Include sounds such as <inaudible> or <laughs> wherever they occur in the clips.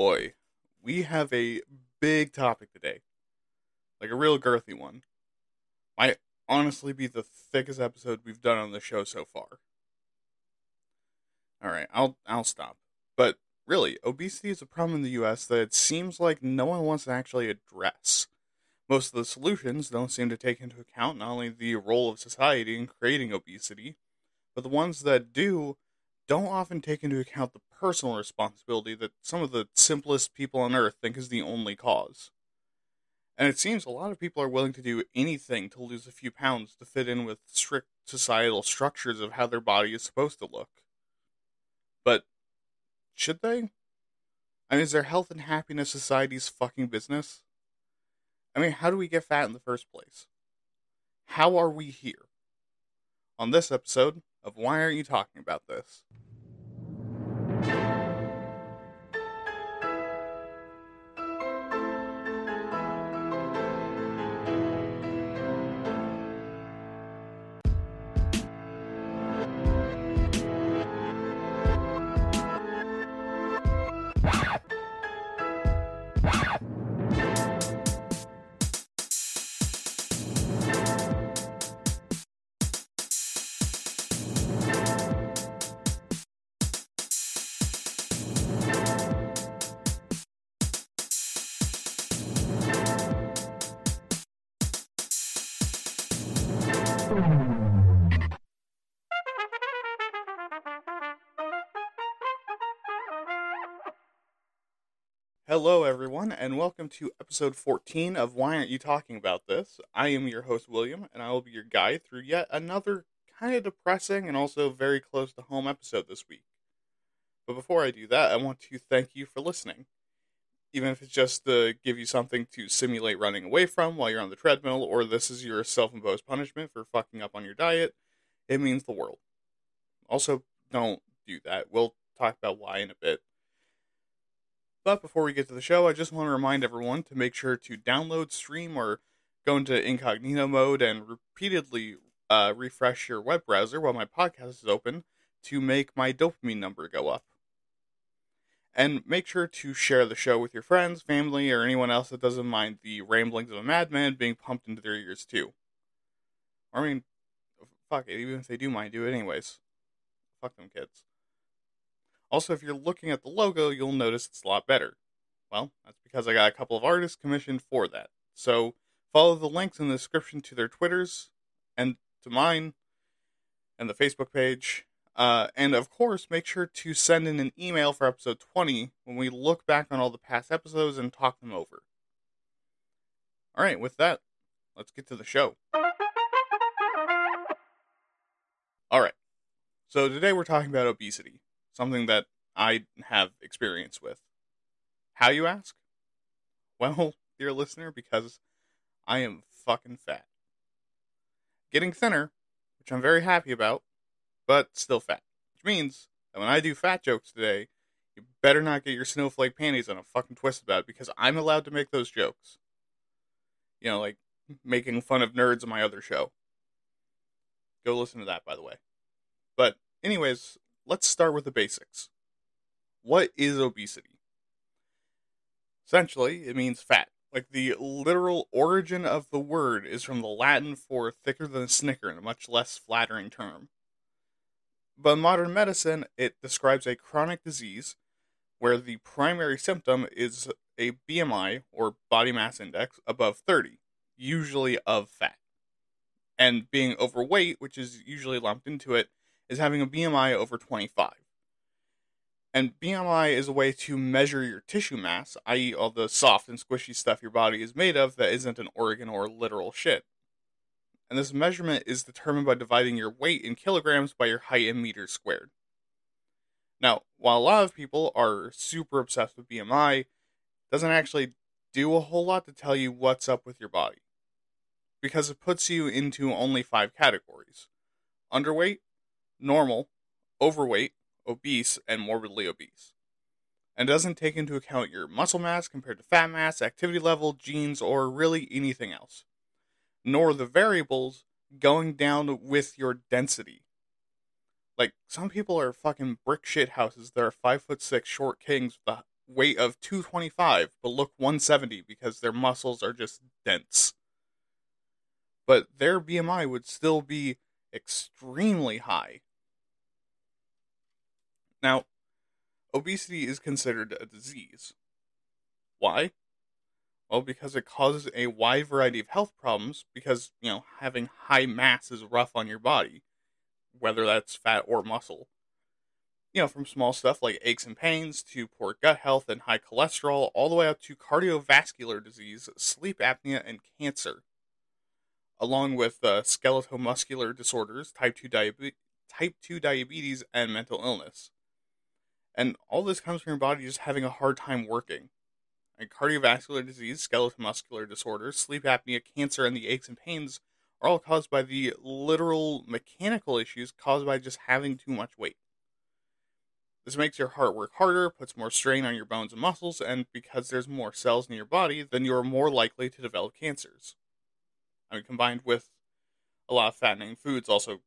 boy, we have a big topic today. Like a real girthy one. Might honestly be the thickest episode we've done on the show so far. Alright, I'll I'll stop. But really, obesity is a problem in the US that it seems like no one wants to actually address. Most of the solutions don't seem to take into account not only the role of society in creating obesity, but the ones that do don't often take into account the personal responsibility that some of the simplest people on earth think is the only cause. And it seems a lot of people are willing to do anything to lose a few pounds to fit in with strict societal structures of how their body is supposed to look. But should they? I mean, is their health and happiness society's fucking business? I mean, how do we get fat in the first place? How are we here? On this episode of Why Aren't You Talking About This? Hello, everyone, and welcome to episode 14 of Why Aren't You Talking About This? I am your host, William, and I will be your guide through yet another kind of depressing and also very close to home episode this week. But before I do that, I want to thank you for listening. Even if it's just to give you something to simulate running away from while you're on the treadmill, or this is your self imposed punishment for fucking up on your diet, it means the world. Also, don't do that. We'll talk about why in a bit. But before we get to the show, I just want to remind everyone to make sure to download, stream, or go into incognito mode and repeatedly uh, refresh your web browser while my podcast is open to make my dopamine number go up. And make sure to share the show with your friends, family, or anyone else that doesn't mind the ramblings of a madman being pumped into their ears, too. I mean, fuck it, even if they do mind, do it anyways. Fuck them kids. Also, if you're looking at the logo, you'll notice it's a lot better. Well, that's because I got a couple of artists commissioned for that. So follow the links in the description to their Twitters and to mine and the Facebook page. Uh, and of course, make sure to send in an email for episode 20 when we look back on all the past episodes and talk them over. All right, with that, let's get to the show. All right, so today we're talking about obesity something that I have experience with. How you ask? Well, <laughs> dear listener, because I am fucking fat. Getting thinner, which I'm very happy about, but still fat. Which means that when I do fat jokes today, you better not get your snowflake panties on a fucking twist about it because I'm allowed to make those jokes. You know, like making fun of nerds on my other show. Go listen to that, by the way. But, anyways, let's start with the basics. What is obesity? Essentially, it means fat. Like the literal origin of the word is from the Latin for thicker than a snicker, a much less flattering term. But in modern medicine, it describes a chronic disease where the primary symptom is a BMI or body mass index above 30, usually of fat. And being overweight, which is usually lumped into it, is having a BMI over 25. And BMI is a way to measure your tissue mass, i.e., all the soft and squishy stuff your body is made of that isn't an organ or literal shit. And this measurement is determined by dividing your weight in kilograms by your height in meters squared. Now, while a lot of people are super obsessed with BMI, it doesn't actually do a whole lot to tell you what's up with your body. Because it puts you into only five categories underweight, normal, overweight, obese, and morbidly obese. And doesn't take into account your muscle mass compared to fat mass, activity level, genes, or really anything else. Nor the variables going down with your density. Like some people are fucking brick shit houses that are five foot six short kings with, a weight of 225 but look 170 because their muscles are just dense. But their BMI would still be extremely high. Now, obesity is considered a disease. Why? Well, because it causes a wide variety of health problems because, you know, having high mass is rough on your body, whether that's fat or muscle. You know, from small stuff like aches and pains to poor gut health and high cholesterol, all the way up to cardiovascular disease, sleep apnea, and cancer, along with uh, skeletal disorders, type 2, diabe- type 2 diabetes, and mental illness. And all this comes from your body just having a hard time working and cardiovascular disease, skeletal muscular disorders, sleep apnea, cancer, and the aches and pains are all caused by the literal mechanical issues caused by just having too much weight. This makes your heart work harder, puts more strain on your bones and muscles, and because there's more cells in your body, then you're more likely to develop cancers. I mean, combined with a lot of fattening foods also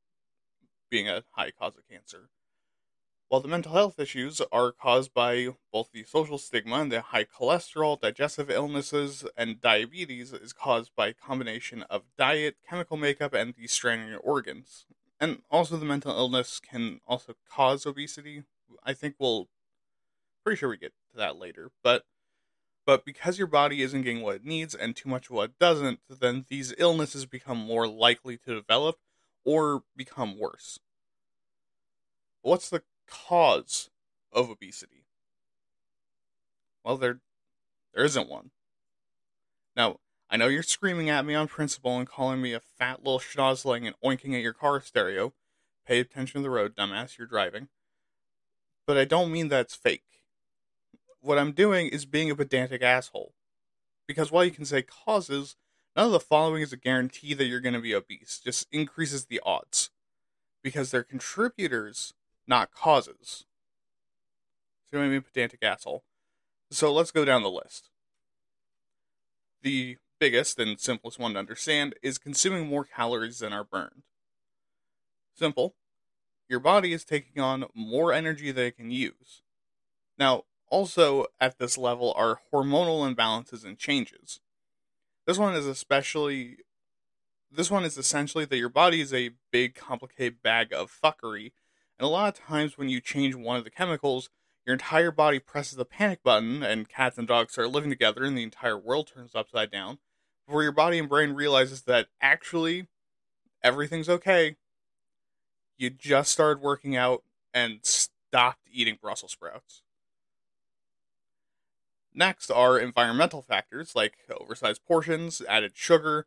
being a high cause of cancer. While the mental health issues are caused by both the social stigma and the high cholesterol, digestive illnesses, and diabetes is caused by a combination of diet, chemical makeup, and the strain on your organs. And also the mental illness can also cause obesity. I think we'll pretty sure we get to that later. But but because your body isn't getting what it needs and too much of what it doesn't, then these illnesses become more likely to develop or become worse. What's the cause of obesity? Well, there there isn't one. Now, I know you're screaming at me on principle and calling me a fat little schnozzling and oinking at your car stereo. Pay attention to the road, dumbass, you're driving. But I don't mean that's fake. What I'm doing is being a pedantic asshole. Because while you can say causes, none of the following is a guarantee that you're going to be obese, just increases the odds. Because they're contributors not causes. See what I mean, pedantic asshole? So let's go down the list. The biggest and simplest one to understand is consuming more calories than are burned. Simple. Your body is taking on more energy than it can use. Now, also at this level are hormonal imbalances and changes. This one is especially this one is essentially that your body is a big complicated bag of fuckery and a lot of times when you change one of the chemicals, your entire body presses the panic button and cats and dogs start living together and the entire world turns upside down before your body and brain realizes that actually everything's okay. You just started working out and stopped eating Brussels sprouts. Next are environmental factors like oversized portions, added sugar,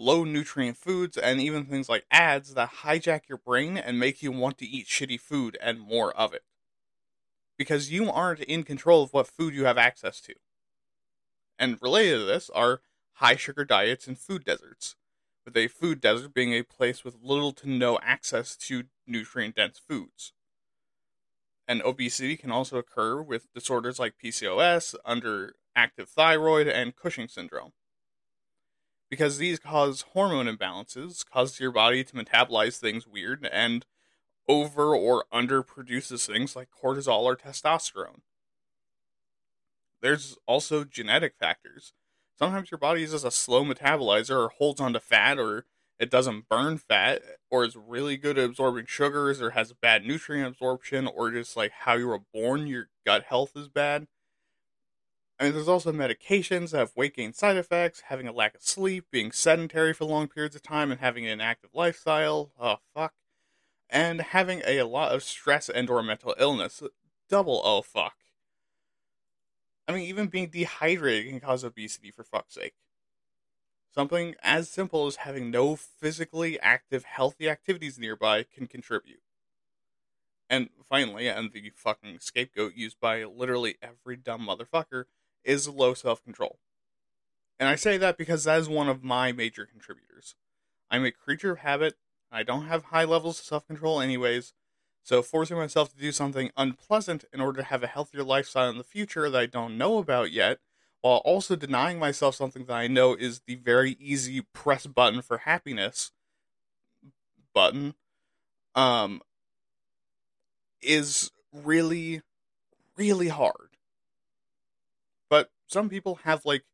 low nutrient foods, and even things like ads that hijack your brain and make you want to eat shitty food and more of it. Because you aren't in control of what food you have access to. And related to this are high sugar diets and food deserts, with a food desert being a place with little to no access to nutrient dense foods. And obesity can also occur with disorders like PCOS, underactive thyroid, and Cushing syndrome because these cause hormone imbalances, cause your body to metabolize things weird, and over or under produces things like cortisol or testosterone. There's also genetic factors. Sometimes your body is just a slow metabolizer or holds onto fat or it doesn't burn fat or is really good at absorbing sugars or has bad nutrient absorption or just like how you were born, your gut health is bad. I mean, there's also medications that have weight gain side effects, having a lack of sleep, being sedentary for long periods of time, and having an active lifestyle. Oh, fuck. And having a lot of stress and or mental illness. Double oh, fuck. I mean, even being dehydrated can cause obesity, for fuck's sake. Something as simple as having no physically active, healthy activities nearby can contribute. And finally, and the fucking scapegoat used by literally every dumb motherfucker, is low self control. And I say that because that is one of my major contributors. I'm a creature of habit. I don't have high levels of self control, anyways. So, forcing myself to do something unpleasant in order to have a healthier lifestyle in the future that I don't know about yet, while also denying myself something that I know is the very easy press button for happiness button, um, is really, really hard. Some people have like,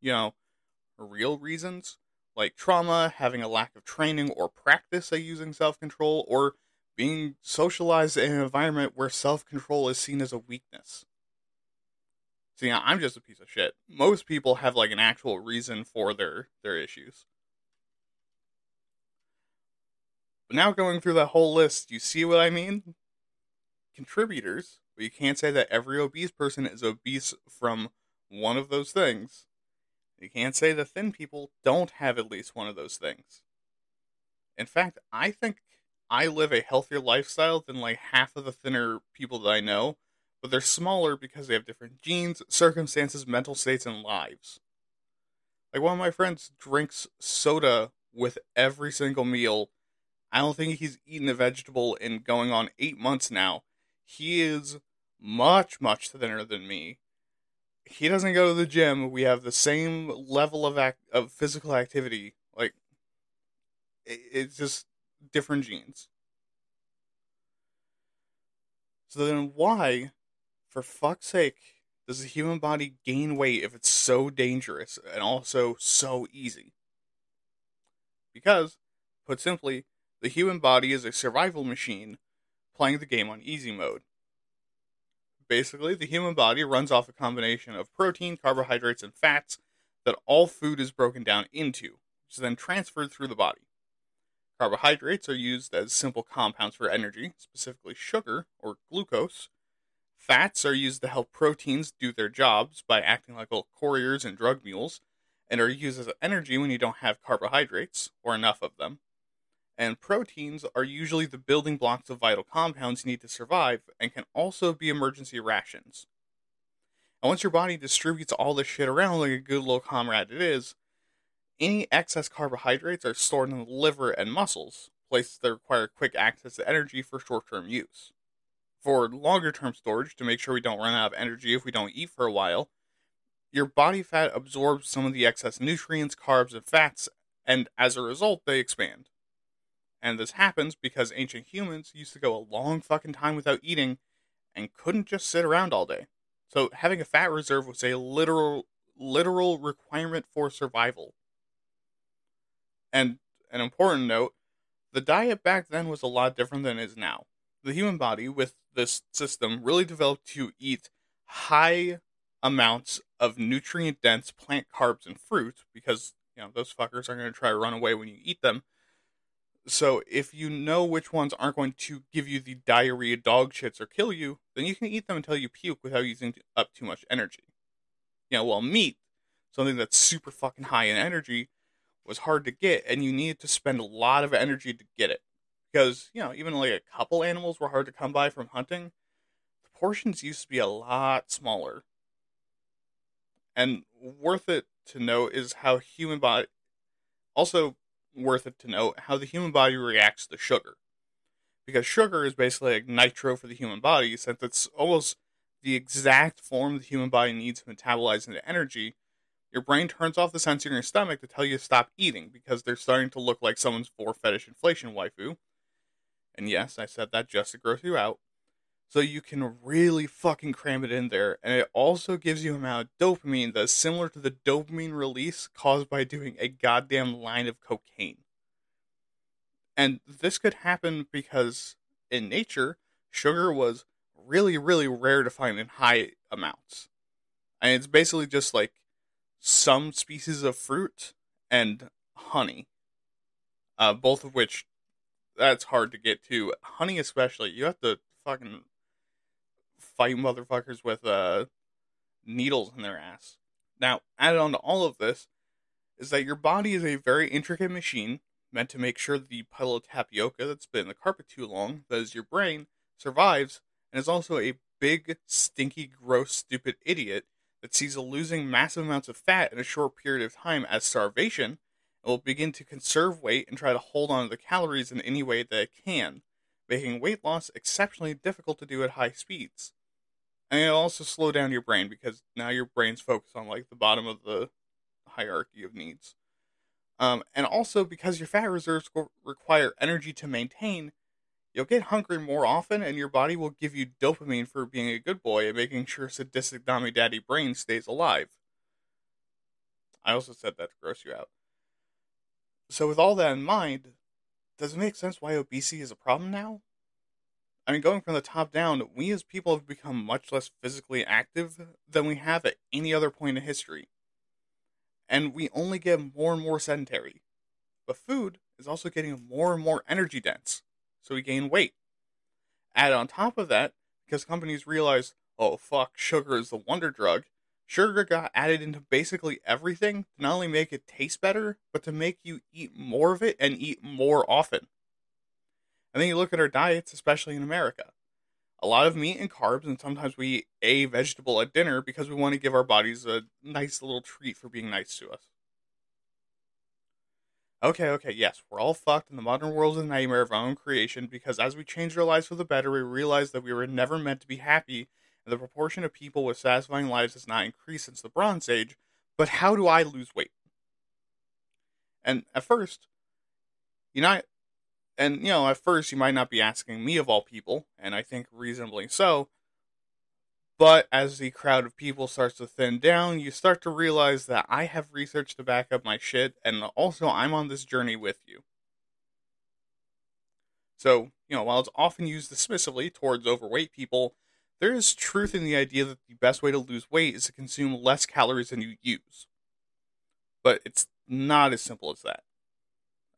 you know, real reasons, like trauma, having a lack of training or practice at using self control, or being socialized in an environment where self control is seen as a weakness. See, I'm just a piece of shit. Most people have like an actual reason for their their issues. But now going through that whole list, you see what I mean? Contributors, but you can't say that every obese person is obese from one of those things. You can't say the thin people don't have at least one of those things. In fact, I think I live a healthier lifestyle than like half of the thinner people that I know, but they're smaller because they have different genes, circumstances, mental states, and lives. Like one of my friends drinks soda with every single meal. I don't think he's eaten a vegetable in going on eight months now. He is much, much thinner than me. He doesn't go to the gym. We have the same level of act- of physical activity. Like, it's just different genes. So then, why, for fuck's sake, does the human body gain weight if it's so dangerous and also so easy? Because, put simply, the human body is a survival machine playing the game on easy mode. Basically, the human body runs off a combination of protein, carbohydrates, and fats that all food is broken down into, which is then transferred through the body. Carbohydrates are used as simple compounds for energy, specifically sugar or glucose. Fats are used to help proteins do their jobs by acting like little couriers and drug mules, and are used as energy when you don't have carbohydrates, or enough of them. And proteins are usually the building blocks of vital compounds you need to survive, and can also be emergency rations. And once your body distributes all this shit around like a good little comrade it is, any excess carbohydrates are stored in the liver and muscles, places that require quick access to energy for short term use. For longer term storage, to make sure we don't run out of energy if we don't eat for a while, your body fat absorbs some of the excess nutrients, carbs, and fats, and as a result, they expand. And this happens because ancient humans used to go a long fucking time without eating and couldn't just sit around all day. So having a fat reserve was a literal literal requirement for survival. And an important note the diet back then was a lot different than it is now. The human body, with this system, really developed to eat high amounts of nutrient dense plant carbs and fruit because, you know, those fuckers are going to try to run away when you eat them. So if you know which ones aren't going to give you the diarrhea dog shits or kill you, then you can eat them until you puke without using up too much energy. You know, while meat, something that's super fucking high in energy, was hard to get, and you needed to spend a lot of energy to get it. Because, you know, even like a couple animals were hard to come by from hunting, the portions used to be a lot smaller. And worth it to note is how human body also worth it to note how the human body reacts to sugar. Because sugar is basically like nitro for the human body, since it's almost the exact form the human body needs to metabolize into energy your brain turns off the sensor in your stomach to tell you to stop eating because they're starting to look like someone's four fetish inflation waifu. And yes, I said that just to gross you out. So you can really fucking cram it in there, and it also gives you an amount of dopamine that's similar to the dopamine release caused by doing a goddamn line of cocaine. And this could happen because in nature, sugar was really, really rare to find in high amounts. And it's basically just like some species of fruit and honey. Uh, both of which that's hard to get to. Honey, especially, you have to fucking fight motherfuckers with uh, needles in their ass. Now, added on to all of this is that your body is a very intricate machine meant to make sure the puddle of tapioca that's been in the carpet too long, that is your brain, survives, and is also a big, stinky, gross, stupid idiot that sees losing massive amounts of fat in a short period of time as starvation and will begin to conserve weight and try to hold on to the calories in any way that it can, making weight loss exceptionally difficult to do at high speeds. And it'll also slow down your brain because now your brain's focused on like the bottom of the hierarchy of needs. Um, and also because your fat reserves require energy to maintain, You'll get hungry more often, and your body will give you dopamine for being a good boy and making sure sadistic mommy daddy brain stays alive. I also said that to gross you out. So, with all that in mind, does it make sense why obesity is a problem now? I mean, going from the top down, we as people have become much less physically active than we have at any other point in history. And we only get more and more sedentary. But food is also getting more and more energy dense, so we gain weight. Add on top of that, because companies realize, oh fuck, sugar is the wonder drug, sugar got added into basically everything to not only make it taste better, but to make you eat more of it and eat more often. And then you look at our diets, especially in America. A lot of meat and carbs, and sometimes we eat a vegetable at dinner because we want to give our bodies a nice little treat for being nice to us. Okay, okay, yes, we're all fucked, and the modern world is a nightmare of our own creation because as we change our lives for the better, we realize that we were never meant to be happy, and the proportion of people with satisfying lives has not increased since the Bronze Age. But how do I lose weight? And at first, you know, and you know, at first you might not be asking me of all people, and I think reasonably so. But as the crowd of people starts to thin down, you start to realize that I have research to back up my shit, and also I'm on this journey with you. So, you know, while it's often used dismissively towards overweight people, there is truth in the idea that the best way to lose weight is to consume less calories than you use. But it's not as simple as that.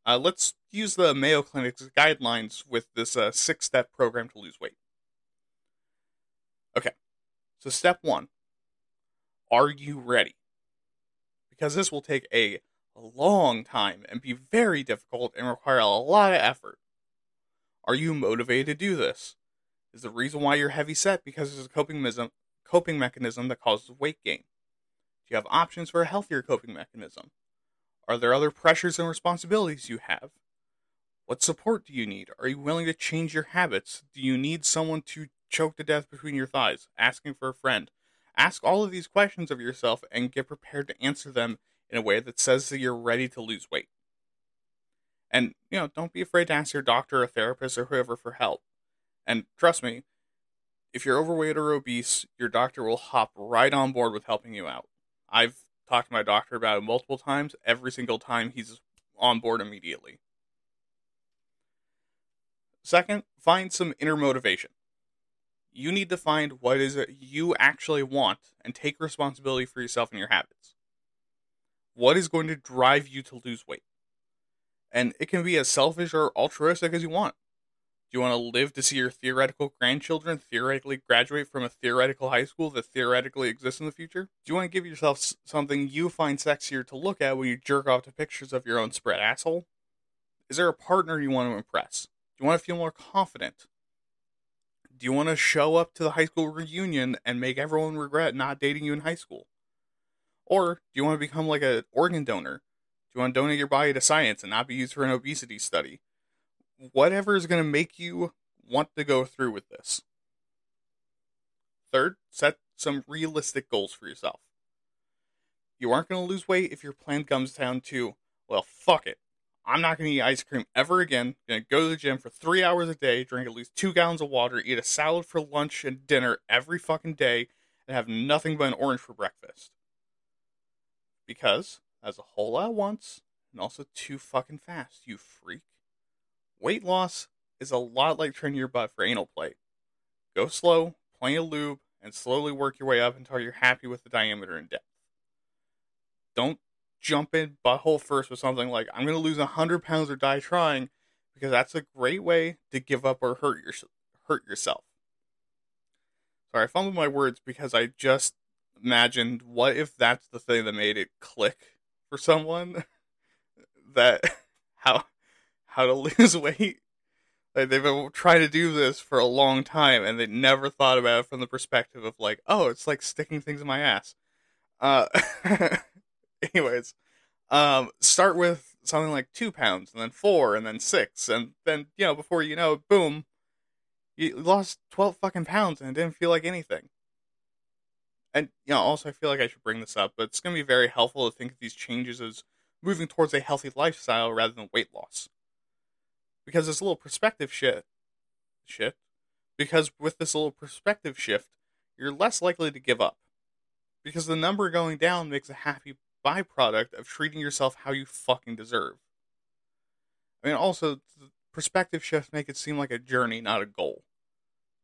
Uh, let's use the Mayo Clinic's guidelines with this uh, six step program to lose weight. Okay, so, step one Are you ready? Because this will take a long time and be very difficult and require a lot of effort. Are you motivated to do this? Is the reason why you're heavy set because it's a coping mechanism, coping mechanism that causes weight gain? Do you have options for a healthier coping mechanism? Are there other pressures and responsibilities you have? What support do you need? Are you willing to change your habits? Do you need someone to choke to death between your thighs? Asking for a friend? Ask all of these questions of yourself and get prepared to answer them in a way that says that you're ready to lose weight. And, you know, don't be afraid to ask your doctor or therapist or whoever for help. And trust me, if you're overweight or obese, your doctor will hop right on board with helping you out. I've talked to my doctor about it multiple times. Every single time, he's on board immediately. Second, find some inner motivation. You need to find what is it you actually want and take responsibility for yourself and your habits. What is going to drive you to lose weight? And it can be as selfish or altruistic as you want. Do you want to live to see your theoretical grandchildren theoretically graduate from a theoretical high school that theoretically exists in the future? Do you want to give yourself something you find sexier to look at when you jerk off to pictures of your own spread asshole? Is there a partner you want to impress? Do you want to feel more confident? Do you want to show up to the high school reunion and make everyone regret not dating you in high school? Or do you want to become like an organ donor? Do you want to donate your body to science and not be used for an obesity study? Whatever is going to make you want to go through with this. Third, set some realistic goals for yourself. You aren't going to lose weight if your plan comes down to, well, fuck it. I'm not going to eat ice cream ever again. I'm going to go to the gym for three hours a day, drink at least two gallons of water, eat a salad for lunch and dinner every fucking day, and have nothing but an orange for breakfast. Because, as a whole at once, and also too fucking fast, you freak. Weight loss is a lot like training your butt for anal play. Go slow, plenty of lube, and slowly work your way up until you're happy with the diameter and depth. Don't jump in butthole first with something like I'm going to lose 100 pounds or die trying because that's a great way to give up or hurt your, hurt yourself. Sorry, I fumbled my words because I just imagined what if that's the thing that made it click for someone <laughs> that <laughs> how how to <laughs> lose weight like they've been trying to do this for a long time and they never thought about it from the perspective of like oh it's like sticking things in my ass uh <laughs> anyways, um, start with something like two pounds, and then four, and then six, and then you know before you know, it, boom, you lost twelve fucking pounds, and it didn't feel like anything. And you know, also I feel like I should bring this up, but it's to be very helpful to think of these changes as moving towards a healthy lifestyle rather than weight loss. Because this little perspective shift shit, because with this little perspective shift, you're less likely to give up. Because the number going down makes a happy byproduct of treating yourself how you fucking deserve. I mean, also, perspective shifts make it seem like a journey, not a goal.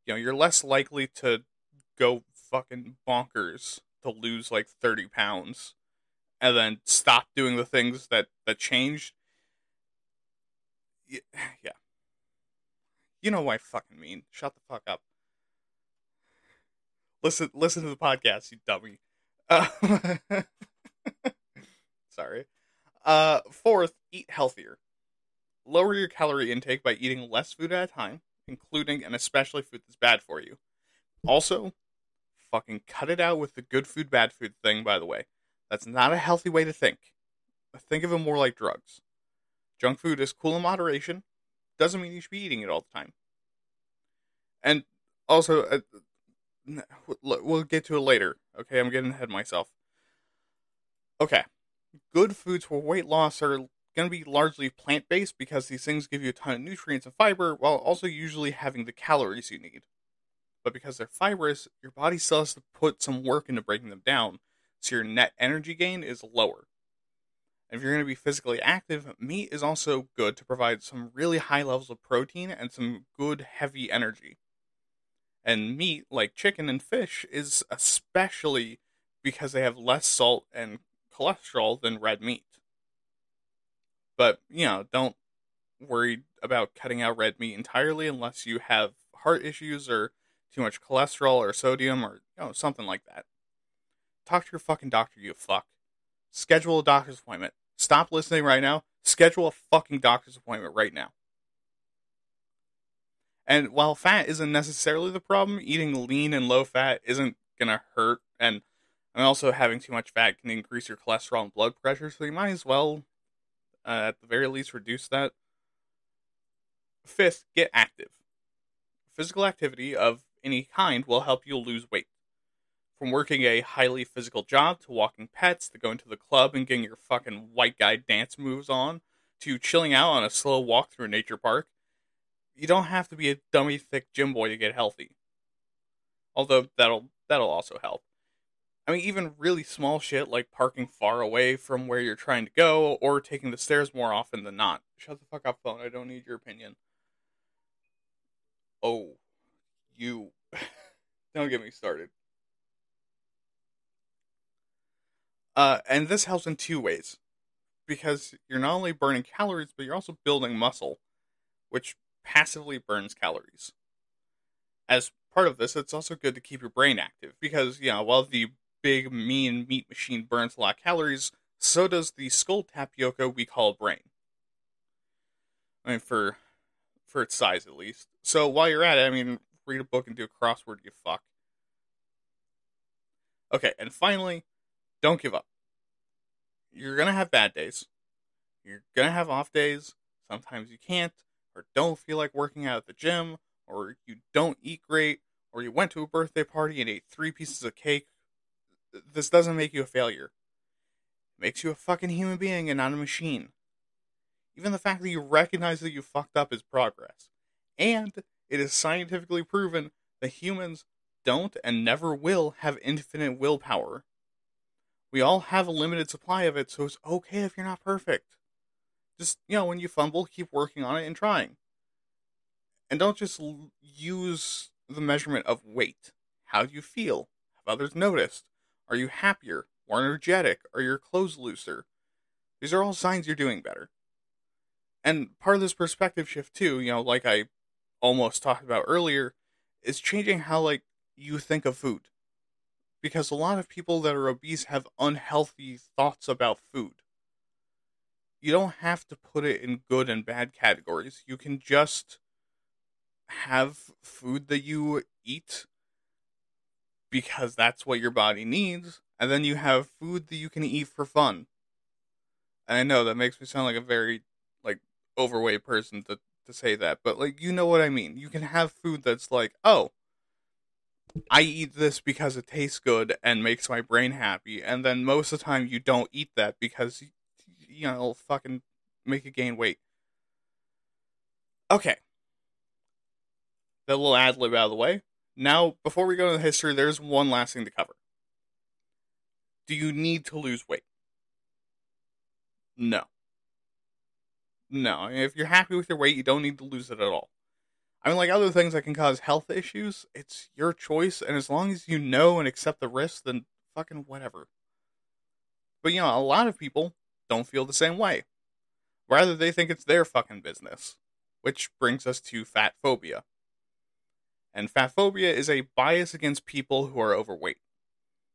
You know, you're less likely to go fucking bonkers to lose like 30 pounds and then stop doing the things that, that changed. <sighs> Yeah. You know what I fucking mean. Shut the fuck up. Listen, listen to the podcast, you dummy. Uh, <laughs> sorry. Uh, fourth, eat healthier. Lower your calorie intake by eating less food at a time, including and especially food that's bad for you. Also, fucking cut it out with the good food, bad food thing, by the way. That's not a healthy way to think. Think of it more like drugs. Junk food is cool in moderation, doesn't mean you should be eating it all the time. And also, uh, we'll get to it later. Okay, I'm getting ahead myself. Okay, good foods for weight loss are going to be largely plant based because these things give you a ton of nutrients and fiber while also usually having the calories you need. But because they're fibrous, your body still has to put some work into breaking them down, so your net energy gain is lower. And if you're going to be physically active, meat is also good to provide some really high levels of protein and some good heavy energy. And meat, like chicken and fish, is especially because they have less salt and cholesterol than red meat. But, you know, don't worry about cutting out red meat entirely unless you have heart issues or too much cholesterol or sodium or, you know, something like that. Talk to your fucking doctor, you fuck. Schedule a doctor's appointment. Stop listening right now. Schedule a fucking doctor's appointment right now. And while fat isn't necessarily the problem, eating lean and low fat isn't gonna hurt. And and also having too much fat can increase your cholesterol and blood pressure, so you might as well, uh, at the very least, reduce that. Fifth, get active. Physical activity of any kind will help you lose weight. From working a highly physical job to walking pets to going to the club and getting your fucking white guy dance moves on to chilling out on a slow walk through a nature park, you don't have to be a dummy thick gym boy to get healthy. Although that'll that'll also help. I mean, even really small shit like parking far away from where you're trying to go or taking the stairs more often than not. Shut the fuck up, phone. I don't need your opinion. Oh, you. <laughs> don't get me started. Uh, and this helps in two ways. Because you're not only burning calories, but you're also building muscle, which passively burns calories. As part of this, it's also good to keep your brain active because, you know, while the big, mean meat machine burns a lot of calories, so does the skull tapioca we call brain. I mean, for for its size at least. So while you're at it, I mean, read a book and do a crossword, you fuck. Okay, and finally, don't give up. You're gonna have bad days. You're gonna have off days. Sometimes you can't or don't feel like working out at the gym, or you don't eat great, or you went to a birthday party and ate three pieces of cake, this doesn't make you a failure. It makes you a fucking human being and not a machine. Even the fact that you recognize that you fucked up is progress. And it is scientifically proven that humans don't and never will have infinite willpower. We all have a limited supply of it, so it's okay if you're not perfect. Just, you know, when you fumble, keep working on it and trying. And don't just l- use the measurement of weight. How do you feel? Have others noticed? Are you happier, more energetic? Are your clothes looser? These are all signs you're doing better. And part of this perspective shift, too, you know, like I almost talked about earlier, is changing how, like, you think of food. Because a lot of people that are obese have unhealthy thoughts about food you don't have to put it in good and bad categories. You can just have food that you eat because that's what your body needs, and then you have food that you can eat for fun. And I know that makes me sound like a very like overweight person to to say that, but like you know what I mean. You can have food that's like, "Oh, I eat this because it tastes good and makes my brain happy." And then most of the time you don't eat that because you know, fucking make you gain weight. Okay. That little ad lib out of the way. Now, before we go to the history, there's one last thing to cover. Do you need to lose weight? No. No. If you're happy with your weight, you don't need to lose it at all. I mean, like other things that can cause health issues, it's your choice, and as long as you know and accept the risk, then fucking whatever. But you know, a lot of people don't feel the same way. Rather, they think it's their fucking business. Which brings us to fat phobia. And fat phobia is a bias against people who are overweight.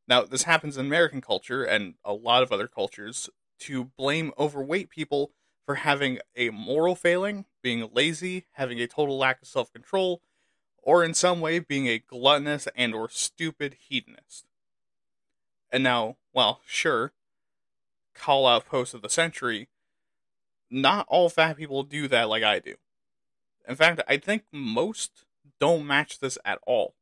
Now, this happens in American culture and a lot of other cultures to blame overweight people for having a moral failing, being lazy, having a total lack of self-control, or in some way being a gluttonous and or stupid hedonist. And now, well, sure, call out post of the century, not all fat people do that like I do. In fact, I think most don't match this at all.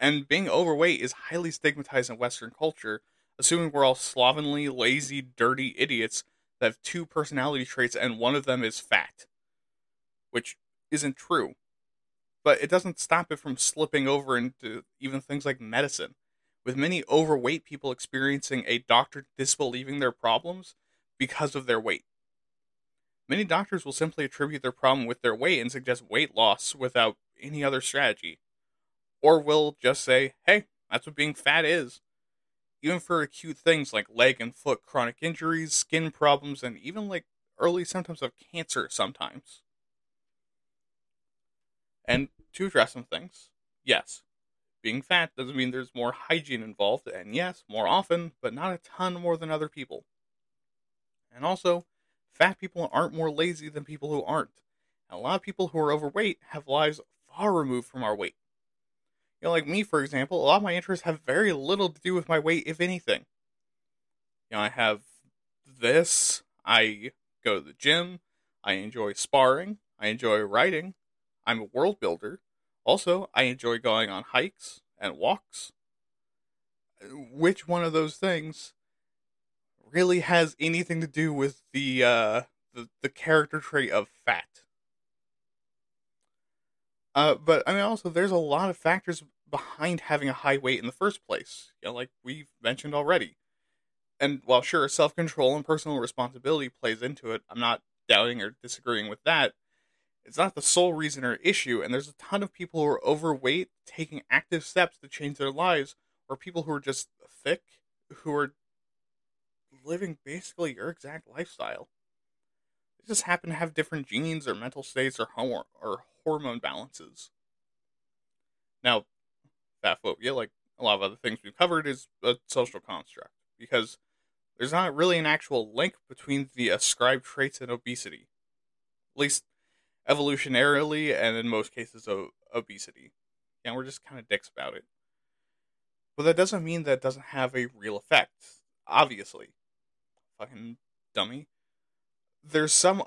And being overweight is highly stigmatized in Western culture, assuming we're all slovenly, lazy, dirty idiots that have two personality traits and one of them is fat. Which isn't true. But it doesn't stop it from slipping over into even things like medicine with many overweight people experiencing a doctor disbelieving their problems because of their weight. Many doctors will simply attribute their problem with their weight and suggest weight loss without any other strategy. Or will just say, hey, that's what being fat is. Even for acute things like leg and foot chronic injuries, skin problems, and even like early symptoms of cancer sometimes. And to address some things, yes, being fat doesn't mean there's more hygiene involved, and yes, more often, but not a ton more than other people. And also, fat people aren't more lazy than people who aren't. And a lot of people who are overweight have lives far removed from our weight. You know, like me, for example, a lot of my interests have very little to do with my weight, if anything. You know, I have this, I go to the gym, I enjoy sparring, I enjoy writing, I'm a world builder, also, I enjoy going on hikes and walks. Which one of those things really has anything to do with the uh, the, the character trait of fat? Uh, but I mean, also, there's a lot of factors behind having a high weight in the first place. You know, like we've mentioned already. And while sure, self control and personal responsibility plays into it, I'm not doubting or disagreeing with that. It's not the sole reason or issue, and there's a ton of people who are overweight taking active steps to change their lives, or people who are just thick, who are living basically your exact lifestyle. They just happen to have different genes or mental states or, hom- or hormone balances. Now, fat phobia, like a lot of other things we've covered, is a social construct because there's not really an actual link between the ascribed traits and obesity. At least evolutionarily and in most cases of obesity. And we're just kind of dicks about it. But that doesn't mean that doesn't have a real effect. Obviously. Fucking dummy. There's some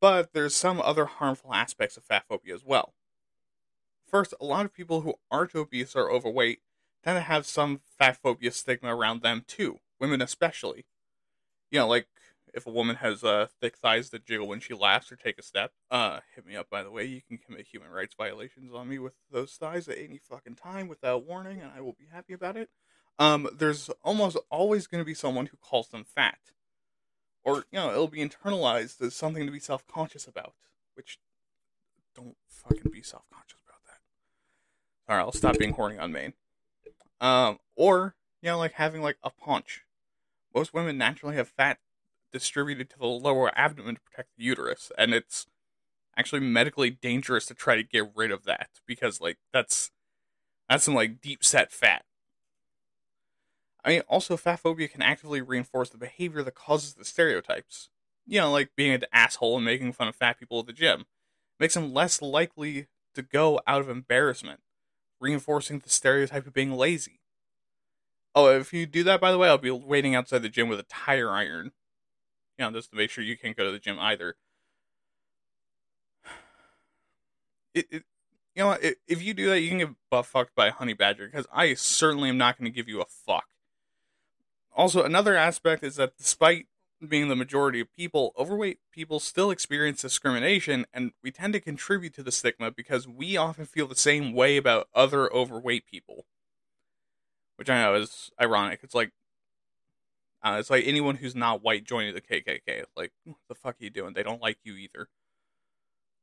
but there's some other harmful aspects of fat phobia as well. First, a lot of people who aren't obese or overweight tend to have some fat phobia stigma around them too, women especially. You know, like if a woman has uh, thick thighs that jiggle when she laughs or take a step, uh, hit me up, by the way. You can commit human rights violations on me with those thighs at any fucking time without warning, and I will be happy about it. Um, there's almost always going to be someone who calls them fat. Or, you know, it'll be internalized as something to be self conscious about, which don't fucking be self conscious about that. Alright, I'll stop being horny on Maine. Um, or, you know, like having like a paunch. Most women naturally have fat distributed to the lower abdomen to protect the uterus, and it's actually medically dangerous to try to get rid of that because like that's that's some like deep set fat. I mean, also fat phobia can actively reinforce the behavior that causes the stereotypes. You know, like being an asshole and making fun of fat people at the gym. Makes them less likely to go out of embarrassment, reinforcing the stereotype of being lazy. Oh, if you do that, by the way, I'll be waiting outside the gym with a tire iron you know, just to make sure you can't go to the gym either. It, it you know, it, if you do that, you can get butt fucked by a honey badger because I certainly am not going to give you a fuck. Also, another aspect is that despite being the majority of people, overweight people still experience discrimination, and we tend to contribute to the stigma because we often feel the same way about other overweight people. Which I know is ironic. It's like Uh, it's like anyone who's not white joining the KKK. Like, what the fuck are you doing? They don't like you either.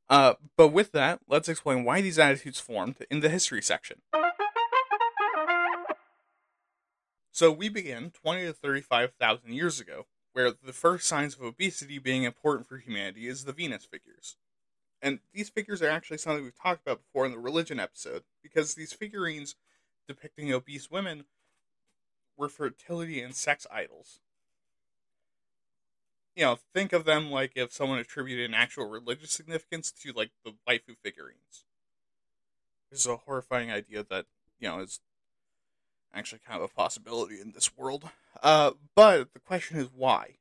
Uh, but with that, let's explain why these attitudes formed in the history section. So we begin 20 to 35,000 years ago, where the first signs of obesity being important for humanity is the Venus figures. And these figures are actually something we've talked about before in the religion episode, because these figurines depicting obese women were fertility and sex idols. You know, think of them like if someone attributed an actual religious significance to like the waifu figurines. This is a horrifying idea that, you know, is actually kind of a possibility in this world. Uh, but the question is why?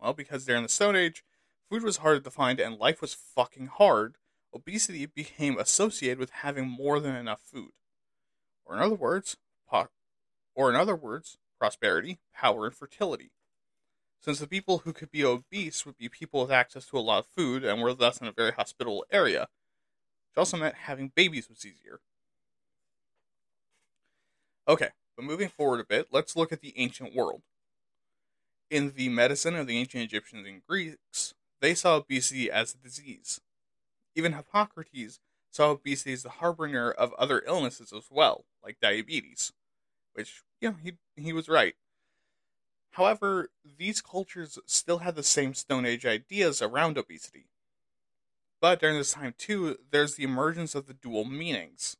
Well, because during the Stone Age, food was hard to find and life was fucking hard, obesity became associated with having more than enough food. Or in other words, po- or in other words, prosperity, power, and fertility. Since the people who could be obese would be people with access to a lot of food and were thus in a very hospitable area, which also meant having babies was easier. Okay, but moving forward a bit, let's look at the ancient world. In the medicine of the ancient Egyptians and Greeks, they saw obesity as a disease. Even Hippocrates saw obesity as the harbinger of other illnesses as well, like diabetes, which, know, he, he was right. However, these cultures still had the same Stone Age ideas around obesity. But during this time, too, there's the emergence of the dual meanings.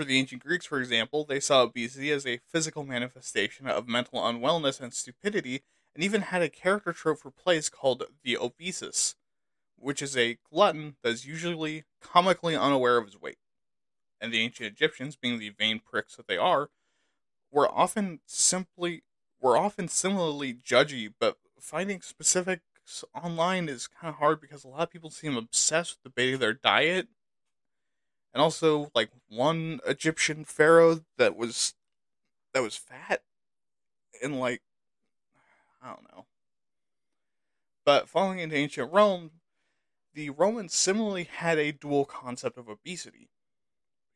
For the ancient Greeks, for example, they saw obesity as a physical manifestation of mental unwellness and stupidity, and even had a character trope for plays called the obesus, which is a glutton that is usually comically unaware of his weight. And the ancient Egyptians, being the vain pricks that they are, were often simply were often similarly judgy, but finding specifics online is kind of hard because a lot of people seem obsessed with debating their diet and also like one Egyptian pharaoh that was that was fat and like I don't know. But falling into ancient Rome, the Romans similarly had a dual concept of obesity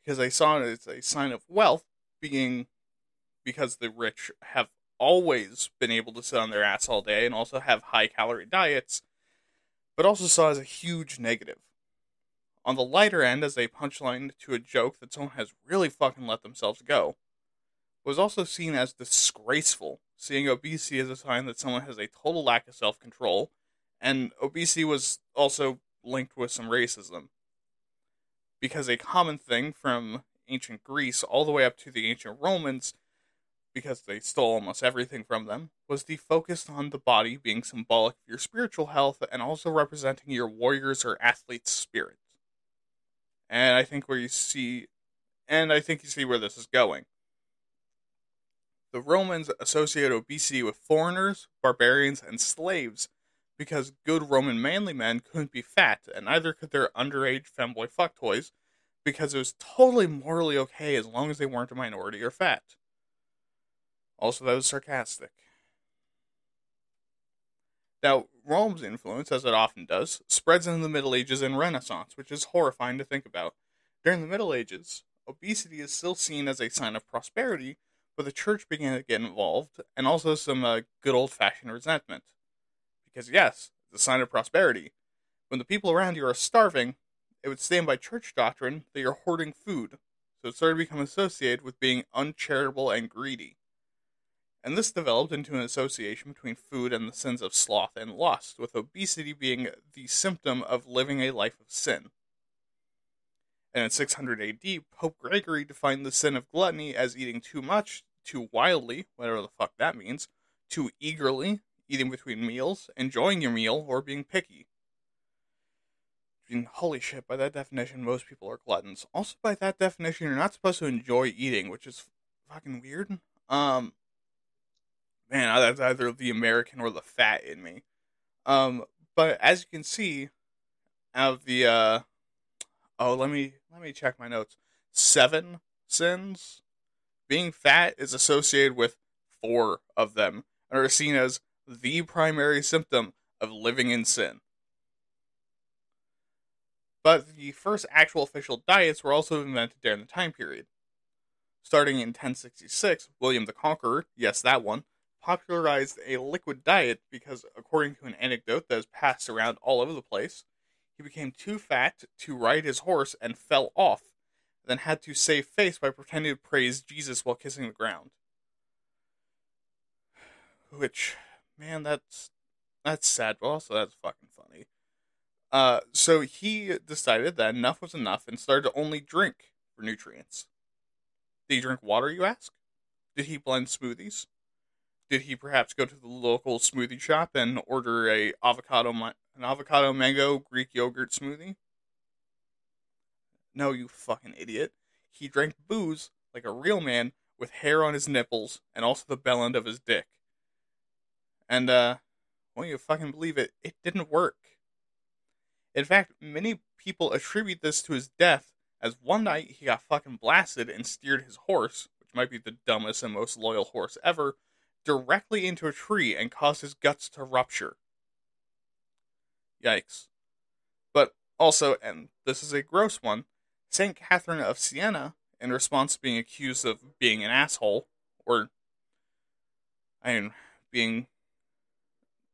because they saw it as a sign of wealth, being because the rich have always been able to sit on their ass all day and also have high calorie diets, but also saw as a huge negative on the lighter end as a punchline to a joke that someone has really fucking let themselves go, It was also seen as disgraceful, seeing obesity as a sign that someone has a total lack of self control, and obesity was also linked with some racism. Because a common thing from ancient Greece all the way up to the ancient Romans, because they stole almost everything from them, was the focus on the body being symbolic of your spiritual health and also representing your warrior's or athlete's spirit and I think where you see, and I think you see where this is going. The Romans associated obesity with foreigners, barbarians, and slaves because good Roman manly men couldn't be fat, and neither could their underage femboy fuck toys because it was totally morally okay as long as they weren't a minority or fat. Also, that was sarcastic. Now, Rome's influence, as it often does, spreads into the Middle Ages and Renaissance, which is horrifying to think about. During the Middle Ages, obesity is still seen as a sign of prosperity, but the church began to get involved, and also some uh, good old fashioned resentment. Because, yes, it's a sign of prosperity. When the people around you are starving, it would stand by church doctrine that you're hoarding food, so it started to become associated with being uncharitable and greedy and this developed into an association between food and the sins of sloth and lust, with obesity being the symptom of living a life of sin. And in 600 AD, Pope Gregory defined the sin of gluttony as eating too much, too wildly, whatever the fuck that means, too eagerly, eating between meals, enjoying your meal, or being picky. I mean, holy shit, by that definition, most people are gluttons. Also, by that definition, you're not supposed to enjoy eating, which is fucking weird. Um, man, that's either the American or the fat in me. Um, but as you can see, out of the uh, oh, let me let me check my notes. Seven sins. Being fat is associated with four of them, and are seen as the primary symptom of living in sin. But the first actual official diets were also invented during the time period. Starting in 1066, William the Conqueror, yes, that one, popularized a liquid diet because, according to an anecdote that is passed around all over the place, he became too fat to ride his horse and fell off, then had to save face by pretending to praise Jesus while kissing the ground. Which, man, that's that's sad, but also that's fucking funny. Uh, so he decided that enough was enough and started to only drink for nutrients. Did he drink water, you ask? Did he blend smoothies? Did he perhaps go to the local smoothie shop and order a avocado an avocado mango Greek yogurt smoothie? No, you fucking idiot. He drank booze like a real man with hair on his nipples and also the bell end of his dick. And uh won't you fucking believe it? It didn't work. In fact, many people attribute this to his death as one night he got fucking blasted and steered his horse, which might be the dumbest and most loyal horse ever, directly into a tree and caused his guts to rupture. Yikes. But also, and this is a gross one, St. Catherine of Siena, in response to being accused of being an asshole, or, I mean, being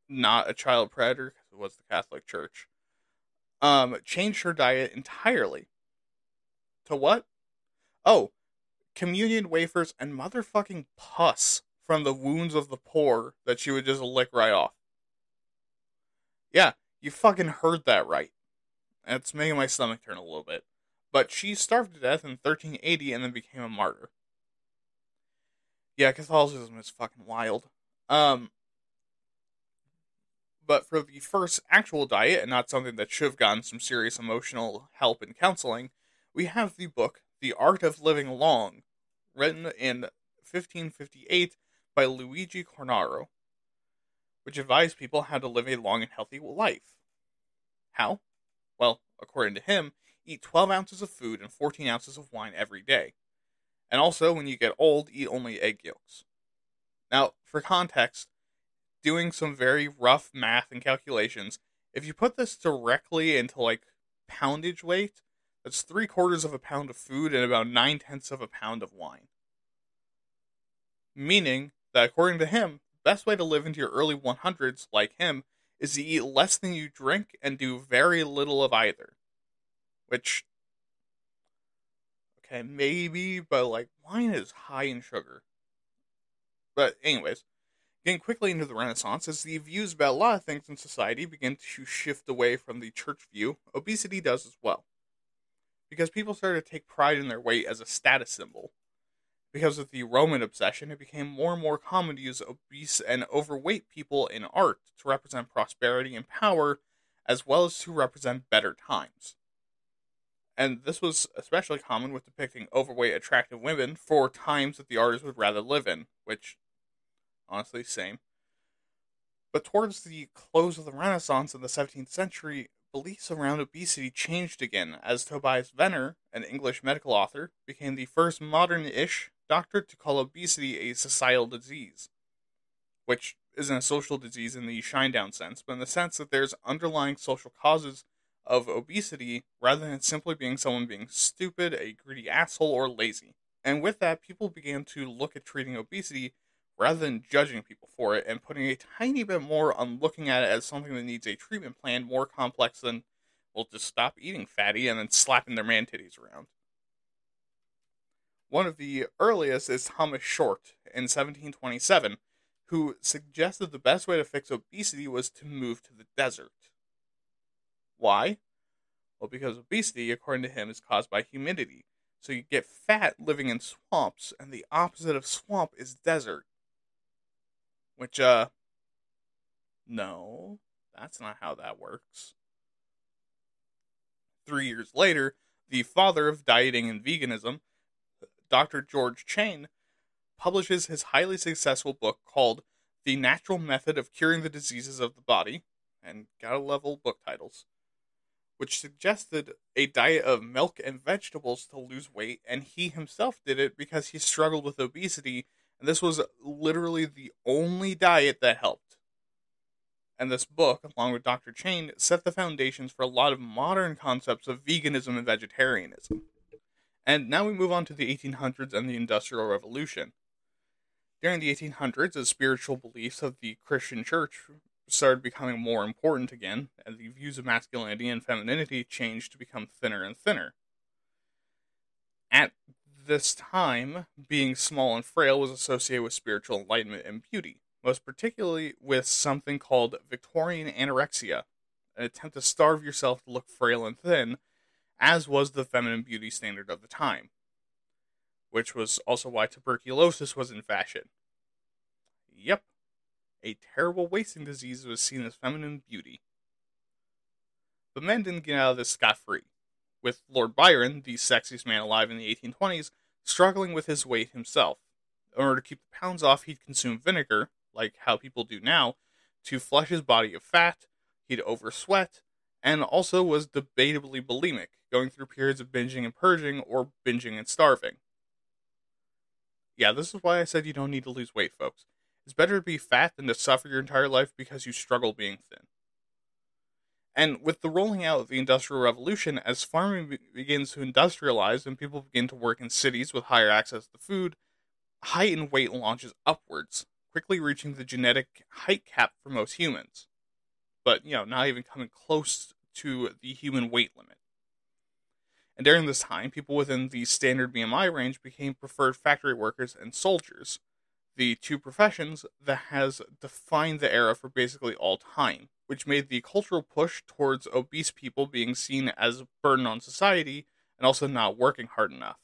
not a child predator, because it was the Catholic Church, um, changed her diet entirely. To what? Oh, communion wafers and motherfucking pus from the wounds of the poor that she would just lick right off. Yeah, you fucking heard that right. It's making my stomach turn a little bit. But she starved to death in 1380 and then became a martyr. Yeah, Catholicism is fucking wild. Um, but for the first actual diet, and not something that should have gotten some serious emotional help and counseling, we have the book The Art of Living Long, written in 1558 by Luigi Cornaro, which advised people how to live a long and healthy life. How? Well, according to him, eat 12 ounces of food and 14 ounces of wine every day. And also, when you get old, eat only egg yolks. Now, for context, doing some very rough math and calculations, if you put this directly into like poundage weight, that's three quarters of a pound of food and about nine tenths of a pound of wine. Meaning that, according to him, the best way to live into your early 100s, like him, is to eat less than you drink and do very little of either. Which, okay, maybe, but like wine is high in sugar. But, anyways, getting quickly into the Renaissance, as the views about a lot of things in society begin to shift away from the church view, obesity does as well. Because people started to take pride in their weight as a status symbol. Because of the Roman obsession, it became more and more common to use obese and overweight people in art to represent prosperity and power, as well as to represent better times. And this was especially common with depicting overweight, attractive women for times that the artist would rather live in, which, honestly, same. But towards the close of the Renaissance in the 17th century, beliefs around obesity changed again as Tobias Venner, an English medical author, became the first modern ish doctor to call obesity a societal disease, which isn't a social disease in the Shinedown sense, but in the sense that there's underlying social causes of obesity rather than simply being someone being stupid, a greedy asshole, or lazy. And with that, people began to look at treating obesity rather than judging people for it and putting a tiny bit more on looking at it as something that needs a treatment plan more complex than, well, just stop eating fatty and then slapping their man titties around. One of the earliest is Thomas Short in 1727, who suggested the best way to fix obesity was to move to the desert. Why? Well, because obesity, according to him, is caused by humidity. So you get fat living in swamps, and the opposite of swamp is desert. Which, uh, no, that's not how that works. Three years later, the father of dieting and veganism, Dr. George Cheyne publishes his highly successful book called The Natural Method of Curing the Diseases of the Body, and gotta level book titles, which suggested a diet of milk and vegetables to lose weight, and he himself did it because he struggled with obesity, and this was literally the only diet that helped. And this book, along with Dr. Cheyne, set the foundations for a lot of modern concepts of veganism and vegetarianism. And now we move on to the 1800s and the Industrial Revolution. During the 1800s, the spiritual beliefs of the Christian church started becoming more important again, and the views of masculinity and femininity changed to become thinner and thinner. At this time, being small and frail was associated with spiritual enlightenment and beauty, most particularly with something called Victorian anorexia, an attempt to starve yourself to look frail and thin, as was the feminine beauty standard of the time, which was also why tuberculosis was in fashion. Yep, a terrible wasting disease was seen as feminine beauty. But men didn't get out of this scot free, with Lord Byron, the sexiest man alive in the 1820s, struggling with his weight himself. In order to keep the pounds off, he'd consume vinegar, like how people do now, to flush his body of fat, he'd oversweat, and also was debatably bulimic, going through periods of binging and purging or binging and starving. Yeah, this is why I said you don't need to lose weight, folks. It's better to be fat than to suffer your entire life because you struggle being thin. And with the rolling out of the Industrial Revolution, as farming be- begins to industrialize and people begin to work in cities with higher access to food, height and weight launches upwards, quickly reaching the genetic height cap for most humans. But, you know, not even coming close to the human weight limit. And during this time, people within the standard BMI range became preferred factory workers and soldiers, the two professions that has defined the era for basically all time, which made the cultural push towards obese people being seen as a burden on society and also not working hard enough.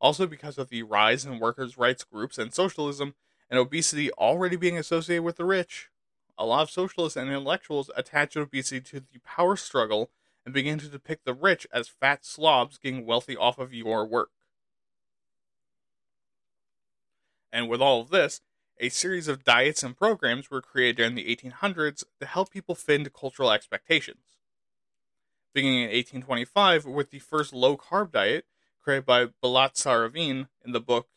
Also, because of the rise in workers' rights groups and socialism, and obesity already being associated with the rich, a lot of socialists and intellectuals attach obesity to the power struggle and begin to depict the rich as fat slobs getting wealthy off of your work. And with all of this, a series of diets and programs were created during the 1800s to help people fit into cultural expectations. Beginning in 1825 with the first low carb diet created by Bulat Saravin in the book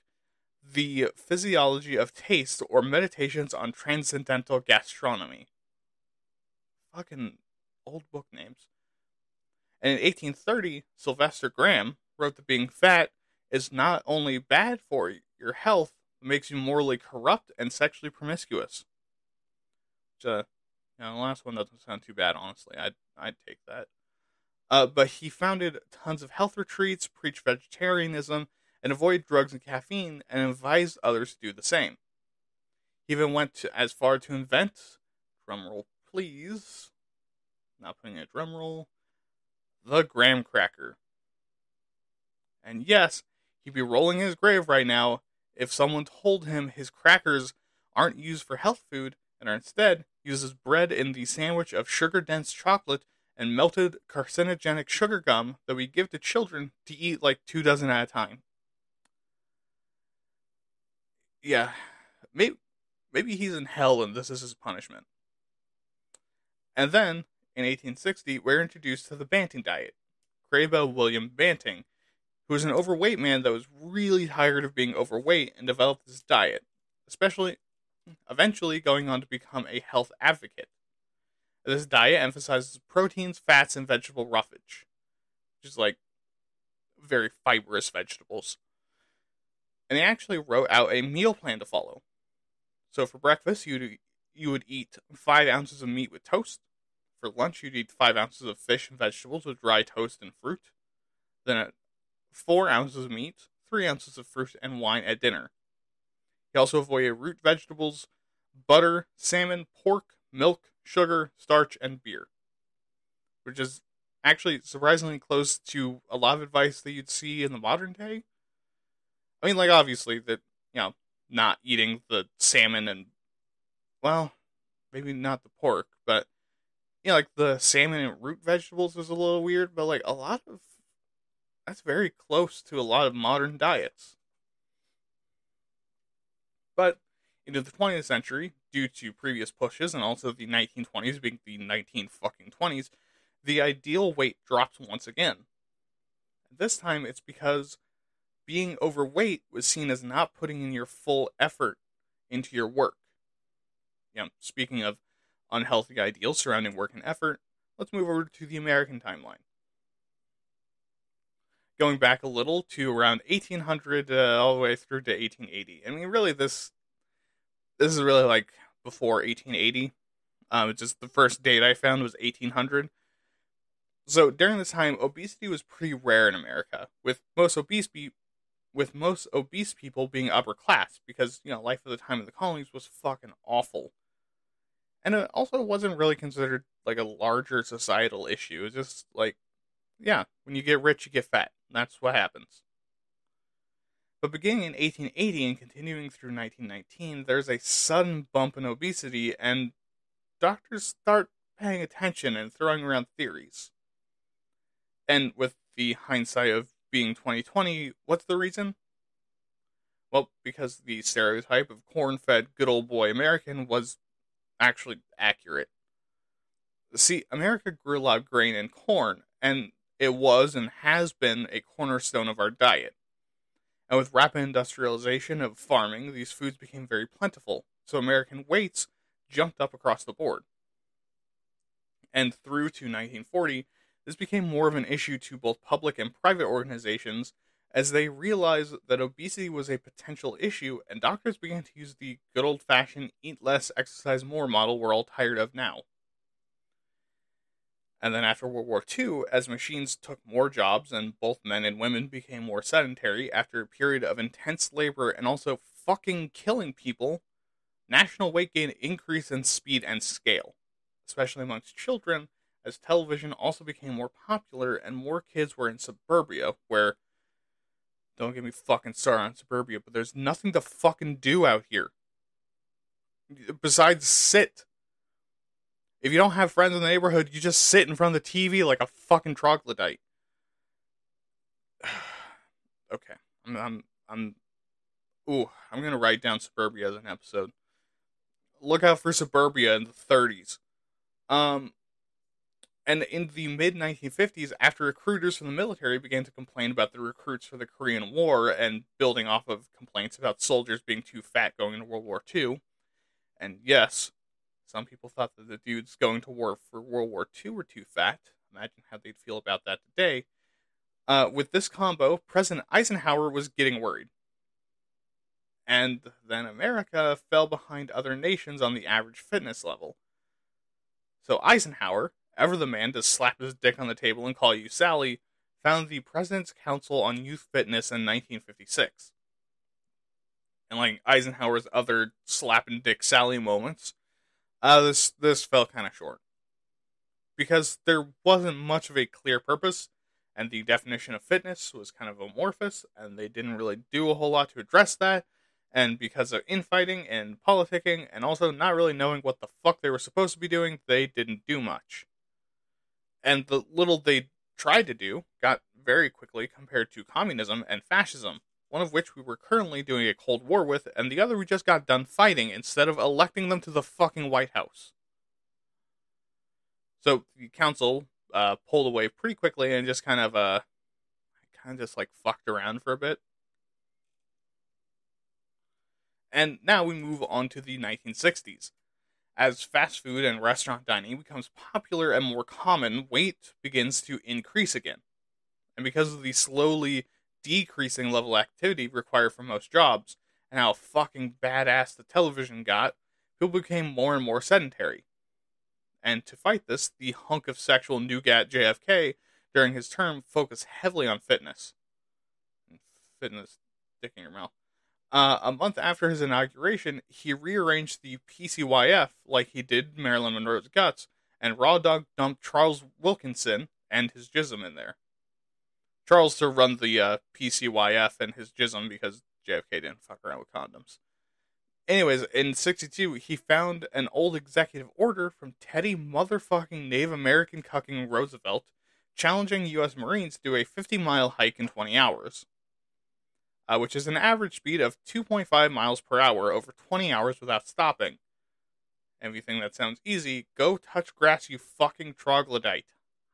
The Physiology of Taste or Meditations on Transcendental Gastronomy. Fucking old book names. And in 1830, Sylvester Graham wrote that being fat is not only bad for your health, but makes you morally corrupt and sexually promiscuous. Which, uh, you know, the last one doesn't sound too bad, honestly. I'd, I'd take that. Uh, but he founded tons of health retreats, preached vegetarianism, and avoided drugs and caffeine, and advised others to do the same. He even went to, as far to invent, drumroll please, not putting a drumroll, the graham cracker. And yes, he'd be rolling in his grave right now if someone told him his crackers aren't used for health food and are instead used as bread in the sandwich of sugar dense chocolate and melted carcinogenic sugar gum that we give to children to eat like two dozen at a time. Yeah, maybe, maybe he's in hell and this is his punishment. And then, in 1860, we're introduced to the Banting diet, by William Banting, who was an overweight man that was really tired of being overweight and developed this diet, especially eventually going on to become a health advocate. This diet emphasizes proteins, fats, and vegetable roughage, which is like very fibrous vegetables. And he actually wrote out a meal plan to follow. So for breakfast, you'd you would eat five ounces of meat with toast. For lunch, you'd eat five ounces of fish and vegetables with dry toast and fruit. Then at four ounces of meat, three ounces of fruit, and wine at dinner. He also avoided root vegetables, butter, salmon, pork, milk, sugar, starch, and beer, which is actually surprisingly close to a lot of advice that you'd see in the modern day. I mean, like, obviously, that, you know, not eating the salmon and, well, maybe not the pork, but, you know, like the salmon and root vegetables is a little weird, but, like, a lot of that's very close to a lot of modern diets. But into the 20th century, due to previous pushes and also the 1920s being the 19 fucking 20s, the ideal weight dropped once again. This time it's because being overweight was seen as not putting in your full effort into your work. You know, speaking of unhealthy ideals surrounding work and effort, let's move over to the American timeline. going back a little to around 1800 uh, all the way through to 1880. I mean, really, this this is really like before 1880. Um, it's just the first date I found was 1800. So during this time, obesity was pretty rare in America, with most obese be- with most obese people being upper class because you know life at the time of the colonies was fucking awful, and it also wasn't really considered like a larger societal issue. It's just like, yeah, when you get rich, you get fat. That's what happens. But beginning in 1880 and continuing through 1919, there's a sudden bump in obesity, and doctors start paying attention and throwing around theories. And with the hindsight of being 2020, what's the reason? Well, because the stereotype of corn fed good old boy American was actually accurate. See, America grew a lot of grain and corn, and it was and has been a cornerstone of our diet. And with rapid industrialization of farming, these foods became very plentiful, so American weights jumped up across the board. And through to 1940, this became more of an issue to both public and private organizations as they realized that obesity was a potential issue, and doctors began to use the good old fashioned eat less, exercise more model we're all tired of now. And then after World War II, as machines took more jobs and both men and women became more sedentary after a period of intense labor and also fucking killing people, national weight gain increased in speed and scale, especially amongst children, as television also became more popular and more kids were in suburbia, where don't get me fucking started on suburbia, but there's nothing to fucking do out here. Besides sit. If you don't have friends in the neighborhood, you just sit in front of the TV like a fucking troglodyte. <sighs> okay. I'm I'm I'm ooh, I'm gonna write down suburbia as an episode. Look out for suburbia in the thirties. Um and in the mid 1950s, after recruiters from the military began to complain about the recruits for the Korean War and building off of complaints about soldiers being too fat going into World War II, and yes, some people thought that the dudes going to war for World War II were too fat. Imagine how they'd feel about that today. Uh, with this combo, President Eisenhower was getting worried. And then America fell behind other nations on the average fitness level. So Eisenhower, ever the man to slap his dick on the table and call you Sally, founded the President's Council on Youth Fitness in 1956. And like Eisenhower's other slapping dick Sally moments, uh, this this fell kind of short because there wasn't much of a clear purpose, and the definition of fitness was kind of amorphous, and they didn't really do a whole lot to address that. And because of infighting and politicking, and also not really knowing what the fuck they were supposed to be doing, they didn't do much and the little they tried to do got very quickly compared to communism and fascism, one of which we were currently doing a Cold War with, and the other we just got done fighting instead of electing them to the fucking White House. So the council uh, pulled away pretty quickly and just kind of uh, kind of just like fucked around for a bit. And now we move on to the 1960s. As fast food and restaurant dining becomes popular and more common, weight begins to increase again. And because of the slowly decreasing level of activity required for most jobs, and how fucking badass the television got, people became more and more sedentary. And to fight this, the hunk of sexual nougat JFK during his term focused heavily on fitness. Fitness, dick in your mouth. Uh, a month after his inauguration, he rearranged the PCYF like he did Marilyn Monroe's guts, and Raw Dog dumped Charles Wilkinson and his jism in there. Charles to run the uh, PCYF and his jism because JFK didn't fuck around with condoms. Anyways, in 62, he found an old executive order from Teddy motherfucking Native American cucking Roosevelt challenging U.S. Marines to do a 50 mile hike in 20 hours uh, which is an average speed of 2.5 miles per hour over 20 hours without stopping. Everything that sounds easy, go touch grass, you fucking troglodyte.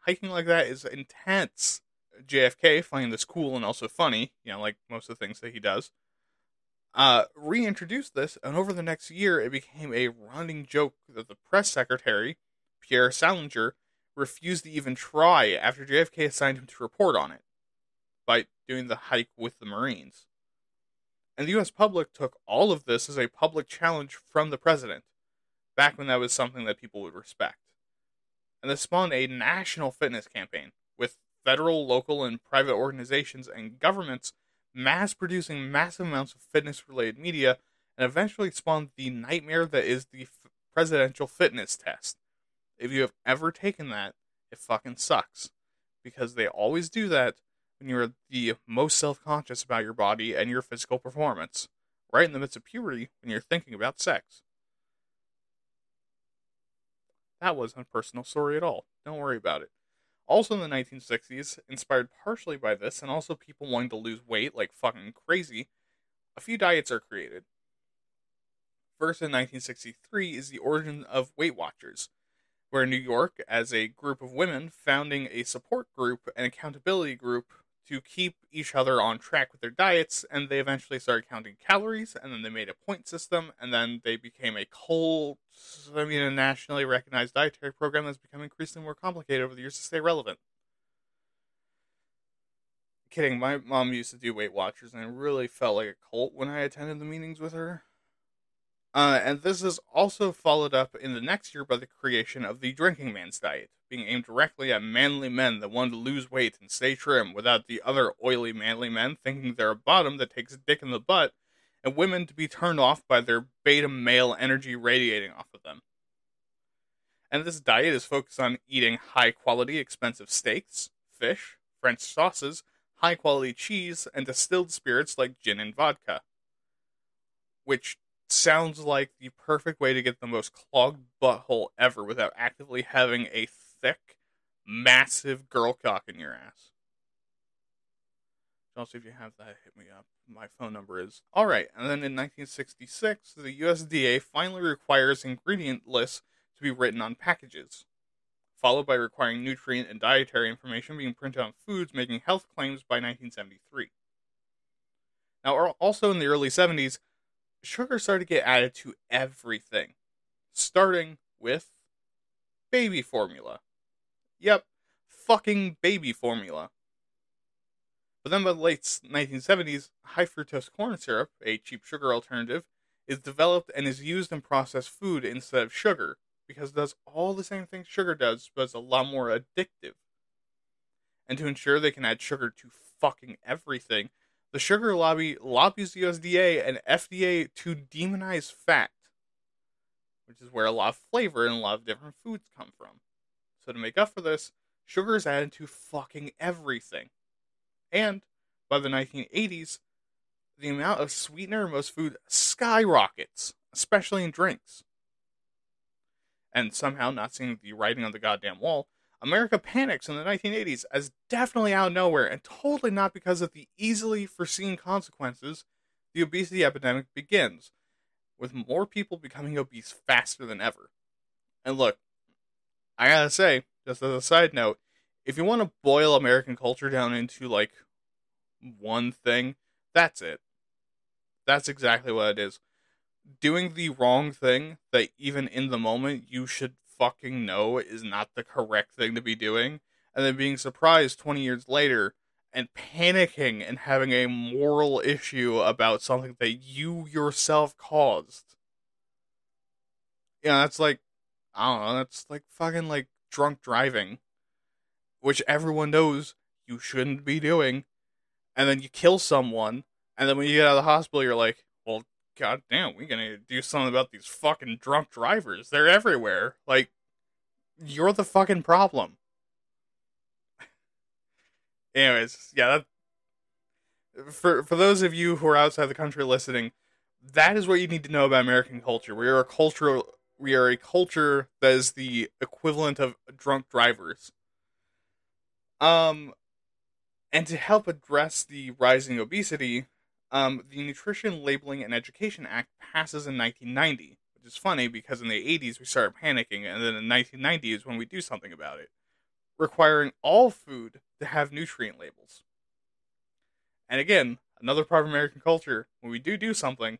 Hiking like that is intense. JFK, finding this cool and also funny, you know, like most of the things that he does, uh, reintroduced this, and over the next year, it became a running joke that the press secretary, Pierre Salinger, refused to even try after JFK assigned him to report on it. Doing the hike with the Marines. And the US public took all of this as a public challenge from the president, back when that was something that people would respect. And this spawned a national fitness campaign, with federal, local, and private organizations and governments mass producing massive amounts of fitness related media, and eventually spawned the nightmare that is the f- presidential fitness test. If you have ever taken that, it fucking sucks. Because they always do that when you're the most self conscious about your body and your physical performance, right in the midst of puberty when you're thinking about sex. That wasn't a personal story at all. Don't worry about it. Also in the 1960s, inspired partially by this and also people wanting to lose weight like fucking crazy, a few diets are created. First in 1963 is the origin of Weight Watchers, where New York, as a group of women, founding a support group and accountability group to keep each other on track with their diets, and they eventually started counting calories, and then they made a point system, and then they became a cult, I mean, a nationally recognized dietary program that's become increasingly more complicated over the years to stay relevant. Kidding, my mom used to do Weight Watchers, and it really felt like a cult when I attended the meetings with her. Uh, and this is also followed up in the next year by the creation of the Drinking Man's Diet, being aimed directly at manly men that want to lose weight and stay trim without the other oily manly men thinking they're a bottom that takes a dick in the butt, and women to be turned off by their beta male energy radiating off of them. And this diet is focused on eating high quality, expensive steaks, fish, French sauces, high quality cheese, and distilled spirits like gin and vodka. Which sounds like the perfect way to get the most clogged butthole ever without actively having a thick, massive girl cock in your ass. Also, if you have that, hit me up. My phone number is. Alright, and then in 1966, the USDA finally requires ingredient lists to be written on packages, followed by requiring nutrient and dietary information being printed on foods making health claims by 1973. Now, also in the early 70s, sugar started to get added to everything, starting with baby formula. Yep, fucking baby formula. But then by the late 1970s, high fructose corn syrup, a cheap sugar alternative, is developed and is used in processed food instead of sugar because it does all the same things sugar does, but it's a lot more addictive. And to ensure they can add sugar to fucking everything, the sugar lobby lobbies the USDA and FDA to demonize fat, which is where a lot of flavor and a lot of different foods come from. So to make up for this, sugar is added to fucking everything. And by the 1980s, the amount of sweetener in most food skyrockets, especially in drinks. And somehow, not seeing the writing on the goddamn wall, America panics in the 1980s as definitely out of nowhere and totally not because of the easily foreseen consequences. The obesity epidemic begins, with more people becoming obese faster than ever. And look, I gotta say, just as a side note, if you want to boil American culture down into like one thing, that's it. That's exactly what it is. Doing the wrong thing that even in the moment you should fucking know is not the correct thing to be doing, and then being surprised 20 years later and panicking and having a moral issue about something that you yourself caused. Yeah, that's like, I don't know, that's like fucking like drunk driving, which everyone knows you shouldn't be doing, and then you kill someone, and then when you get out of the hospital, you're like, well, god damn, we gotta do something about these fucking drunk drivers. They're everywhere. Like, you're the fucking problem. <laughs> Anyways, yeah, that, for for those of you who are outside the country listening, that is what you need to know about American culture. We are a culture we are a culture that is the equivalent of drunk drivers. Um and to help address the rising obesity, um, the Nutrition Labeling and Education Act passes in 1990, which is funny because in the 80s we started panicking, and then in 1990 is when we do something about it, requiring all food to have nutrient labels. And again, another part of American culture, when we do do something,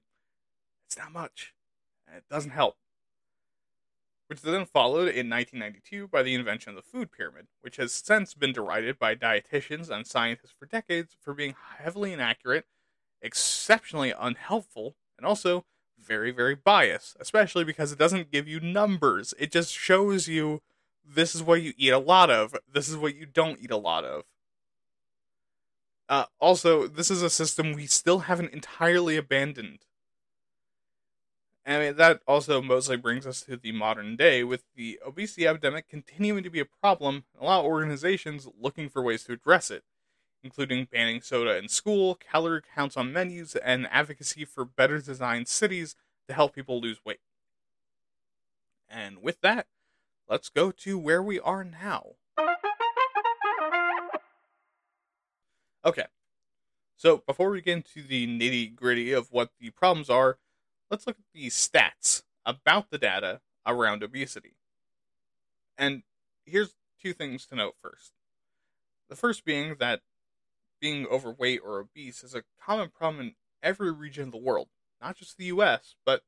it's not much, and it doesn't help. Which then followed in 1992 by the invention of the food pyramid, which has since been derided by dietitians and scientists for decades for being heavily inaccurate, exceptionally unhelpful, and also very, very biased, especially because it doesn't give you numbers. It just shows you this is what you eat a lot of, this is what you don't eat a lot of. Uh, also, this is a system we still haven't entirely abandoned. I mean, that also mostly brings us to the modern day, with the obesity epidemic continuing to be a problem, and a lot of organizations looking for ways to address it, including banning soda in school, calorie counts on menus, and advocacy for better designed cities to help people lose weight. And with that, let's go to where we are now. Okay. So before we get into the nitty gritty of what the problems are, let's look at the stats about the data around obesity. And here's two things to note first. The first being that being overweight or obese is a common problem in every region of the world, not just the US, but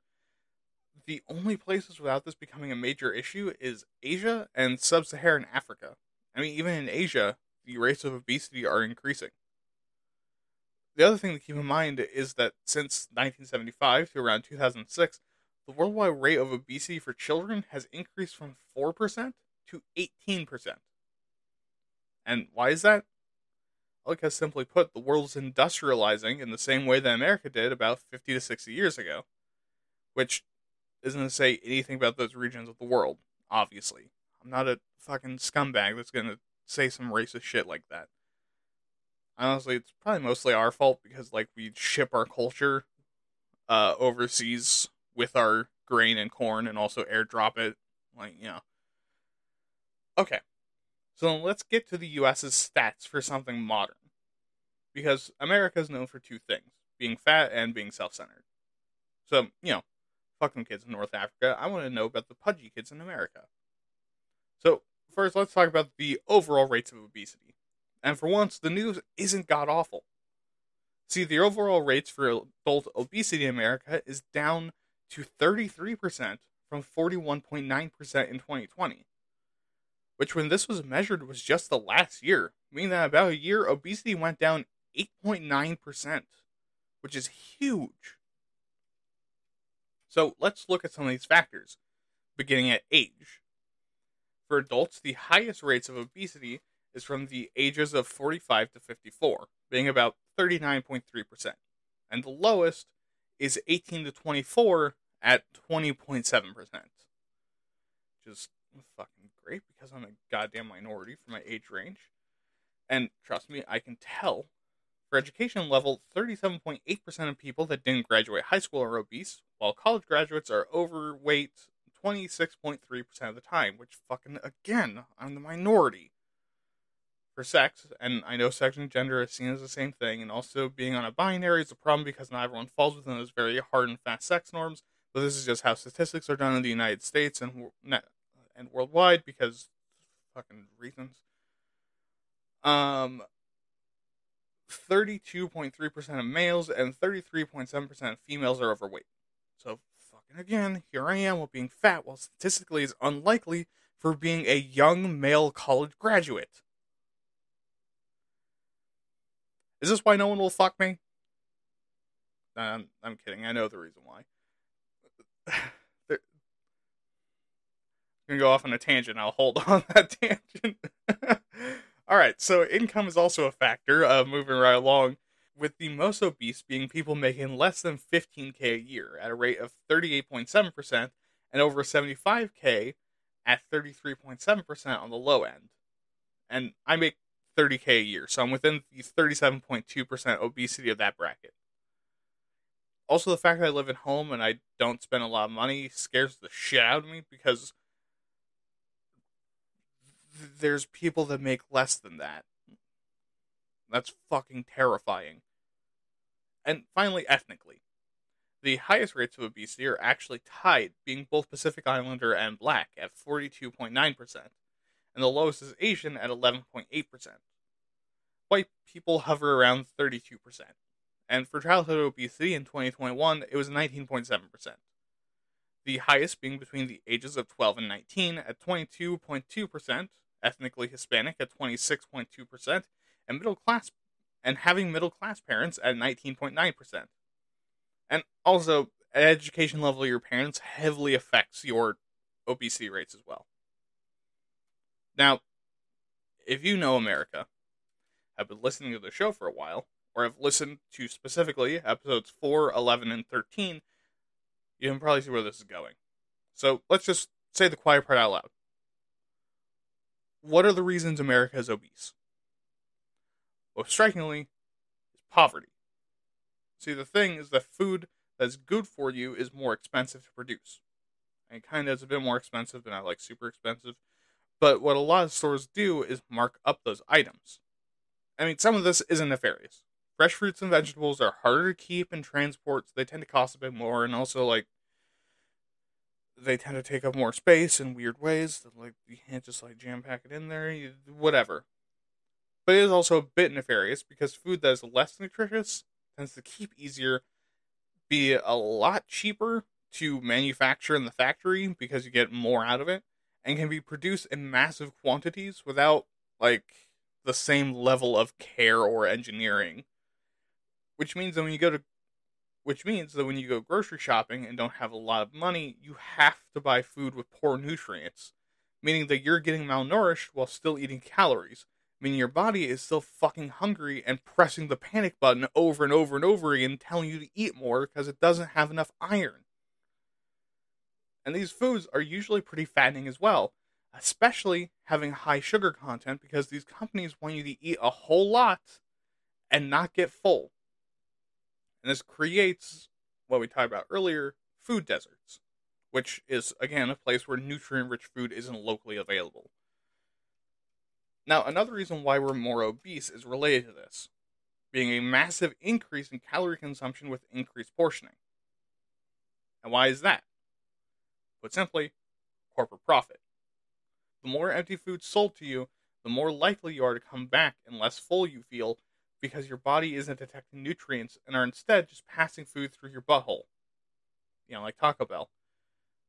the only places without this becoming a major issue is Asia and sub Saharan Africa. I mean, even in Asia, the rates of obesity are increasing the other thing to keep in mind is that since 1975 to around 2006, the worldwide rate of obesity for children has increased from 4% to 18%. And why is that? Well, because simply put, the world's industrializing in the same way that America did about 50 to 60 years ago, which isn't to say anything about those regions of the world, obviously. I'm not a fucking scumbag that's going to say some racist shit like that honestly, it's probably mostly our fault because like we ship our culture uh, overseas with our grain and corn, and also airdrop it. Like you know. Okay, so let's get to the U.S.'s stats for something modern, because America is known for two things: being fat and being self-centered. So you know, fuck them kids in North Africa. I want to know about the pudgy kids in America. So first, let's talk about the overall rates of obesity. And for once, the news isn't god awful. See, the overall rates for adult obesity in America is down to 33% from 41.9% in 2020, which, when this was measured, was just the last year, meaning that about a year, obesity went down 8.9%, which is huge. So let's look at some of these factors, beginning at age. For adults, the highest rates of obesity is from the ages of 45 to 54, being about 39.3%. And the lowest is 18 to 24 at 20.7%. Which is fucking great because I'm a goddamn minority for my age range. And trust me, I can tell. For education level, 37.8% of people that didn't graduate high school are obese, while college graduates are overweight 26.3% of the time, which fucking, again, I'm the minority for sex, and I know sex and gender is seen as the same thing, and also being on a binary is a problem because not everyone falls within those very hard and fast sex norms. But this is just how statistics are done in the United States and and worldwide because fucking reasons. Um, thirty-two point three percent of males and thirty-three point seven percent of females are overweight. So fucking again, here I am with being fat, while statistically is unlikely for being a young male college graduate. Is this why no one will fuck me? I'm, I'm kidding. I know the reason why. <sighs> I'm gonna go off on a tangent. I'll hold <laughs> on that tangent. <laughs> All right, so income is also a factor. Uh, moving right along, with the most obese being people making less than 15k a year at a rate of 38.7%, and over 75k at 33.7% on the low end. And I make 30k a year, so I'm within the 37.2% obesity of that bracket. Also, the fact that I live at home and I don't spend a lot of money scares the shit out of me because th- there's people that make less than that. That's fucking terrifying. And finally, ethnically. The highest rates of obesity are actually tied, being both Pacific Islander and black at 42.9%, and the lowest is Asian at 11.8%. White people hover around 32%. And for childhood obesity in 2021, it was 19.7%. the highest being between the ages of 12 and 19 at 22.2%, ethnically Hispanic at 26.2%, and middle class and having middle class parents at 19.9%. And also, education level of your parents heavily affects your obesity rates as well. Now, if you know America, have been listening to the show for a while, or have listened to specifically episodes 4, 11, and 13, you can probably see where this is going. So let's just say the quiet part out loud. What are the reasons America is obese? Most strikingly, is poverty. See, the thing is that food that's good for you is more expensive to produce. And kind of is a bit more expensive, but not like super expensive. But what a lot of stores do is mark up those items. I mean, some of this isn't nefarious. Fresh fruits and vegetables are harder to keep and transport, so they tend to cost a bit more, and also like they tend to take up more space in weird ways. Like you can't just like jam pack it in there, you, whatever. But it is also a bit nefarious because food that is less nutritious tends to keep easier, be a lot cheaper to manufacture in the factory because you get more out of it, and can be produced in massive quantities without like the same level of care or engineering. Which means that when you go to which means that when you go grocery shopping and don't have a lot of money, you have to buy food with poor nutrients, meaning that you're getting malnourished while still eating calories, meaning your body is still fucking hungry and pressing the panic button over and over and over again, telling you to eat more because it doesn't have enough iron. And these foods are usually pretty fattening as well, especially having high sugar content because these companies want you to eat a whole lot and not get full. And this creates what we talked about earlier food deserts, which is, again, a place where nutrient rich food isn't locally available. Now, another reason why we're more obese is related to this being a massive increase in calorie consumption with increased portioning. And why is that? Put simply, corporate profit. The more empty food sold to you, the more likely you are to come back and less full you feel because your body isn't detecting nutrients and are instead just passing food through your butthole. You know, like Taco Bell.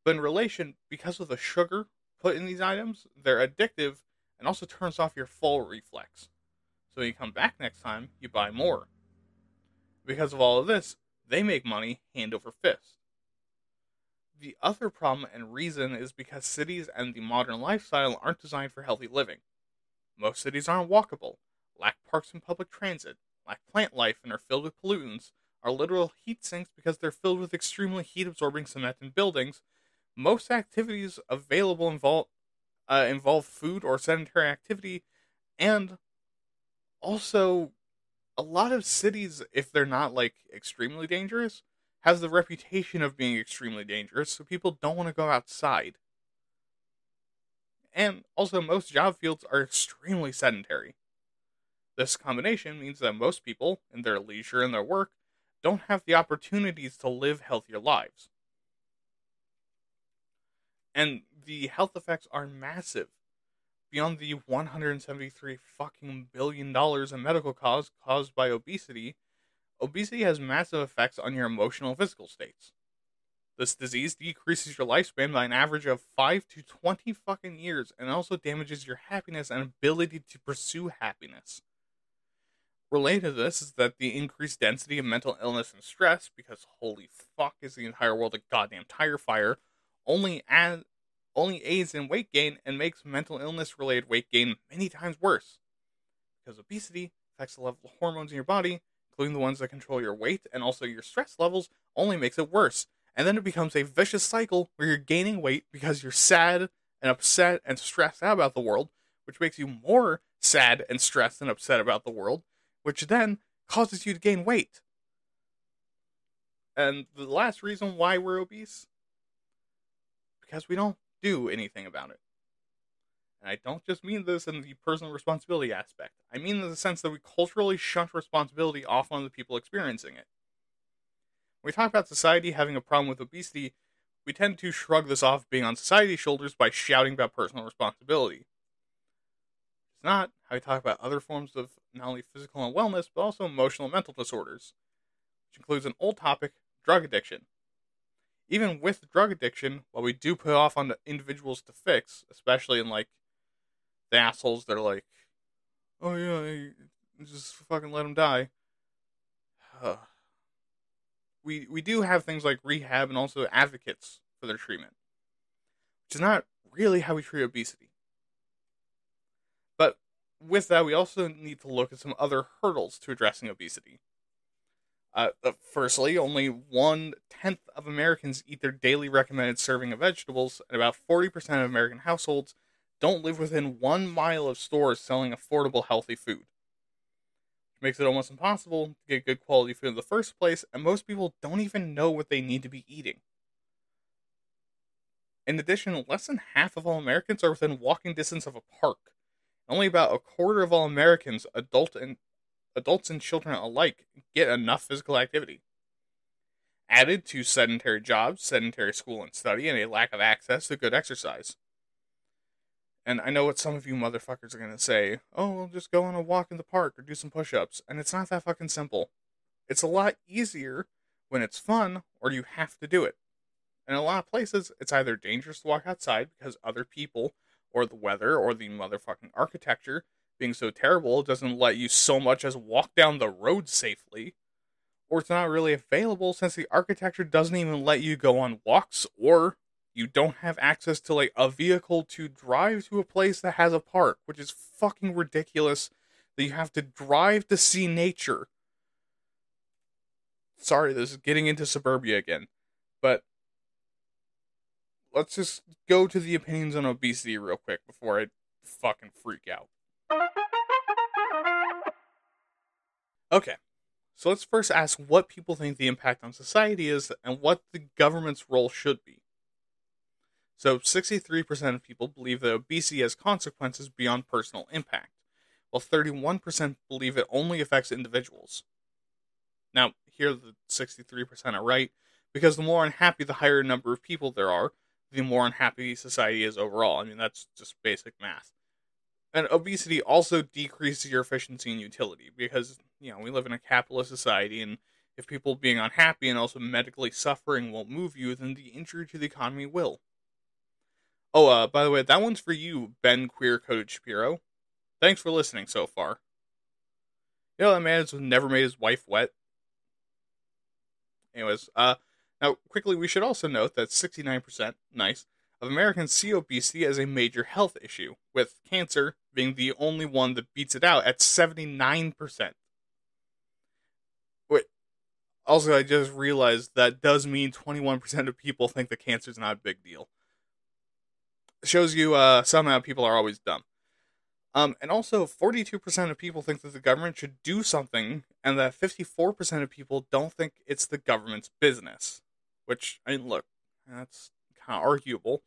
But in relation, because of the sugar put in these items, they're addictive and also turns off your full reflex. So when you come back next time, you buy more. Because of all of this, they make money hand over fist. The other problem and reason is because cities and the modern lifestyle aren't designed for healthy living. Most cities aren't walkable, lack parks and public transit, lack plant life, and are filled with pollutants, are literal heat sinks because they're filled with extremely heat absorbing cement and buildings. Most activities available involve, uh, involve food or sedentary activity, and also a lot of cities, if they're not like extremely dangerous, has the reputation of being extremely dangerous, so people don't want to go outside. And also, most job fields are extremely sedentary. This combination means that most people, in their leisure and their work, don't have the opportunities to live healthier lives. And the health effects are massive. Beyond the 173 fucking billion dollars in medical costs caused by obesity, obesity has massive effects on your emotional and physical states. This disease decreases your lifespan by an average of 5 to 20 fucking years and also damages your happiness and ability to pursue happiness related to this is that the increased density of mental illness and stress, because holy fuck is the entire world a goddamn tire fire, only as only aids in weight gain and makes mental illness related weight gain many times worse. Because obesity affects the level of hormones in your body, including the ones that control your weight and also your stress levels, only makes it worse. And then it becomes a vicious cycle where you're gaining weight because you're sad and upset and stressed out about the world, which makes you more sad and stressed and upset about the world, which then causes you to gain weight. And the last reason why we're obese because we don't do anything about it. And I don't just mean this in the personal responsibility aspect. I mean in the sense that we culturally shunt responsibility off on the people experiencing it. When we talk about society having a problem with obesity, we tend to shrug this off being on society's shoulders by shouting about personal responsibility It's not how we talk about other forms of not only physical and wellness, but also emotional and mental disorders, which includes an old topic, drug addiction. even with drug addiction, while we do put off on the individuals to fix, especially in like the assholes that are like, oh yeah, just fucking let them die. we we do have things like rehab and also advocates for their treatment, which is not really how we treat obesity. But with that, we also need to look at some other hurdles to addressing obesity. Uh, uh, firstly, only one tenth of Americans eat their daily recommended serving of vegetables, and about 40% of American households don't live within one mile of stores selling affordable, healthy food. Makes it almost impossible to get good quality food in the first place, and most people don't even know what they need to be eating. In addition, less than half of all Americans are within walking distance of a park. Only about a quarter of all Americans, adult and adults and children alike get enough physical activity. Added to sedentary jobs, sedentary school and study, and a lack of access to good exercise. And I know what some of you motherfuckers are going to say oh, we'll just go on a walk in the park or do some push ups. And it's not that fucking simple. It's a lot easier when it's fun or you have to do it. In a lot of places, it's either dangerous to walk outside because other people, or the weather, or the motherfucking architecture being so terrible doesn't let you so much as walk down the road safely, or it's not really available since the architecture doesn't even let you go on walks, or you don't have access to like a vehicle to drive to a place that has a park, which is fucking ridiculous that you have to drive to see nature. Sorry, this is getting into suburbia again, but let's just go to the opinions on obesity real quick before I fucking freak out. Okay, so let's first ask what people think the impact on society is and what the government's role should be. So, 63% of people believe that obesity has consequences beyond personal impact, while 31% believe it only affects individuals. Now, here the 63% are right, because the more unhappy the higher number of people there are, the more unhappy society is overall. I mean, that's just basic math. And obesity also decreases your efficiency and utility because, you know, we live in a capitalist society and if people being unhappy and also medically suffering won't move you, then the injury to the economy will. Oh, uh, by the way, that one's for you, Ben Queer Coded Shapiro. Thanks for listening so far. You know that man has never made his wife wet. Anyways, uh, now quickly we should also note that 69%, nice, of Americans see obesity as a major health issue, with cancer being the only one that beats it out at 79%. Wait, also, I just realized that does mean 21% of people think that cancer is not a big deal. Shows you uh, somehow people are always dumb. Um, and also, 42% of people think that the government should do something, and that 54% of people don't think it's the government's business. Which, I mean, look, that's kind of arguable.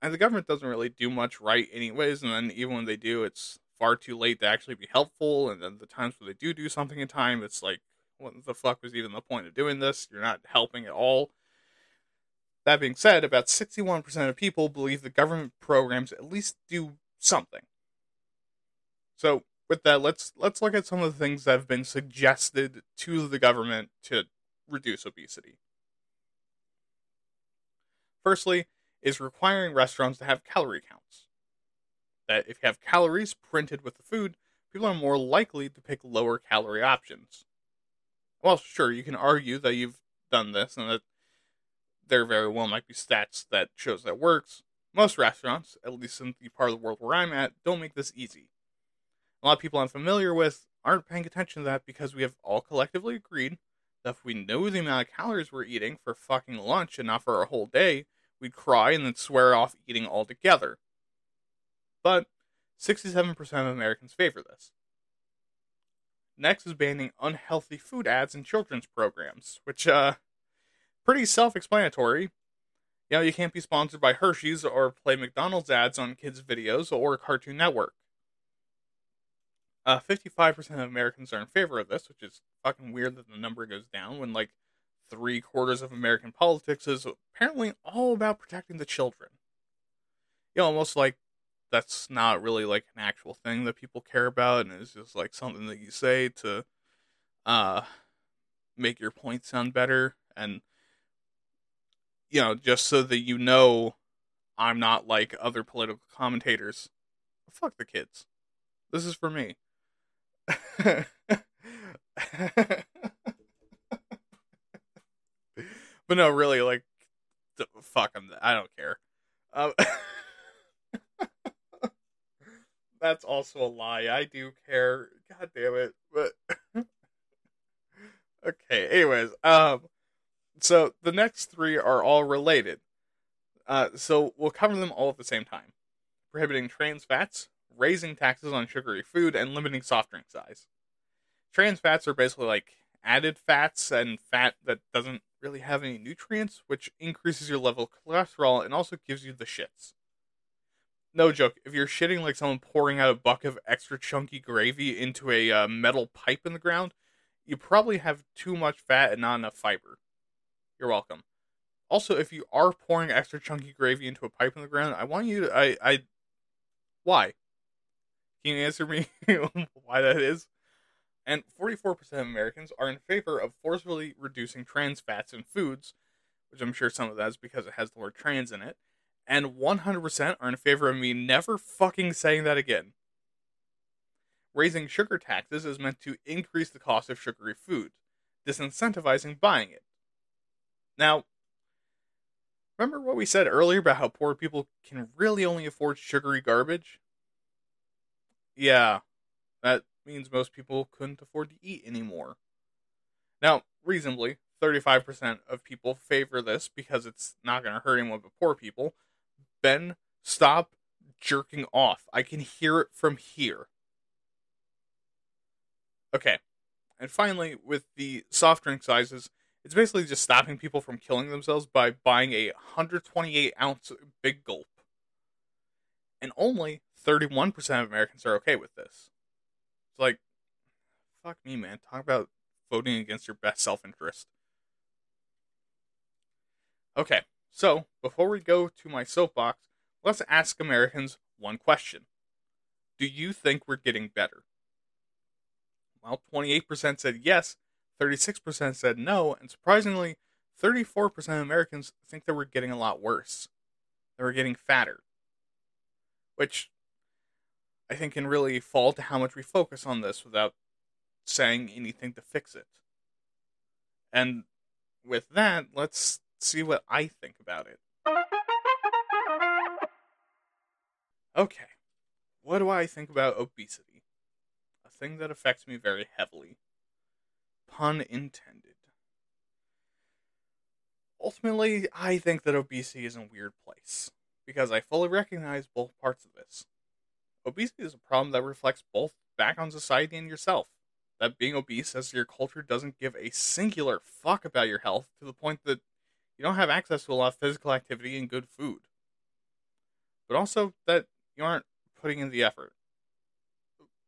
And the government doesn't really do much right, anyways. And then even when they do, it's far too late to actually be helpful. And then the times where they do do something in time, it's like, what the fuck was even the point of doing this? You're not helping at all. That being said, about 61% of people believe the government programs at least do something. So, with that, let's let's look at some of the things that have been suggested to the government to reduce obesity. Firstly, is requiring restaurants to have calorie counts. That if you have calories printed with the food, people are more likely to pick lower calorie options. Well, sure, you can argue that you've done this and that there very well might be stats that shows that works. Most restaurants, at least in the part of the world where I'm at, don't make this easy. A lot of people I'm familiar with aren't paying attention to that because we have all collectively agreed that if we know the amount of calories we're eating for fucking lunch and not for a whole day, we'd cry and then swear off eating altogether. But 67% of Americans favor this. Next is banning unhealthy food ads in children's programs, which, uh, pretty self explanatory. You know, you can't be sponsored by Hershey's or play McDonald's ads on kids' videos or Cartoon Network. Uh, 55% of Americans are in favor of this, which is fucking weird that the number goes down when, like, three quarters of American politics is apparently all about protecting the children. You know, almost like that's not really like an actual thing that people care about, and it's just like something that you say to uh, make your point sound better. And you know, just so that you know I'm not like other political commentators. Fuck the kids. This is for me. <laughs> but no, really, like, fuck them. I don't care. Um, <laughs> that's also a lie. I do care. God damn it. But <laughs> okay. Anyways, um, so the next three are all related. Uh, so we'll cover them all at the same time. Prohibiting trans fats, raising taxes on sugary food, and limiting soft drink size. Trans fats are basically like added fats and fat that doesn't really have any nutrients, which increases your level of cholesterol and also gives you the shits. No joke, if you're shitting like someone pouring out a bucket of extra chunky gravy into a uh, metal pipe in the ground, you probably have too much fat and not enough fiber. You're welcome. Also, if you are pouring extra chunky gravy into a pipe in the ground, I want you to. I. I why? Can you answer me <laughs> why that is? And 44% of Americans are in favor of forcefully reducing trans fats in foods, which I'm sure some of that is because it has the word trans in it. And 100% are in favor of me never fucking saying that again. Raising sugar taxes is meant to increase the cost of sugary food, disincentivizing buying it. Now, remember what we said earlier about how poor people can really only afford sugary garbage? Yeah, that means most people couldn't afford to eat anymore. Now, reasonably, 35% of people favor this because it's not going to hurt anyone but poor people. Ben, stop jerking off. I can hear it from here. Okay. And finally, with the soft drink sizes, it's basically just stopping people from killing themselves by buying a 128 ounce big gulp. And only 31% of Americans are okay with this. It's like, fuck me, man. Talk about voting against your best self interest. Okay, so before we go to my soapbox, let's ask Americans one question Do you think we're getting better? Well, 28% said yes, 36% said no, and surprisingly, 34% of Americans think that we're getting a lot worse. That we're getting fatter. Which I think can really fall to how much we focus on this without saying anything to fix it. And with that, let's see what I think about it. Okay, what do I think about obesity? A thing that affects me very heavily. Pun intended. Ultimately, I think that obesity is a weird place, because I fully recognize both parts of this. Obesity is a problem that reflects both back on society and yourself. That being obese as your culture doesn't give a singular fuck about your health to the point that you don't have access to a lot of physical activity and good food. But also that you aren't putting in the effort.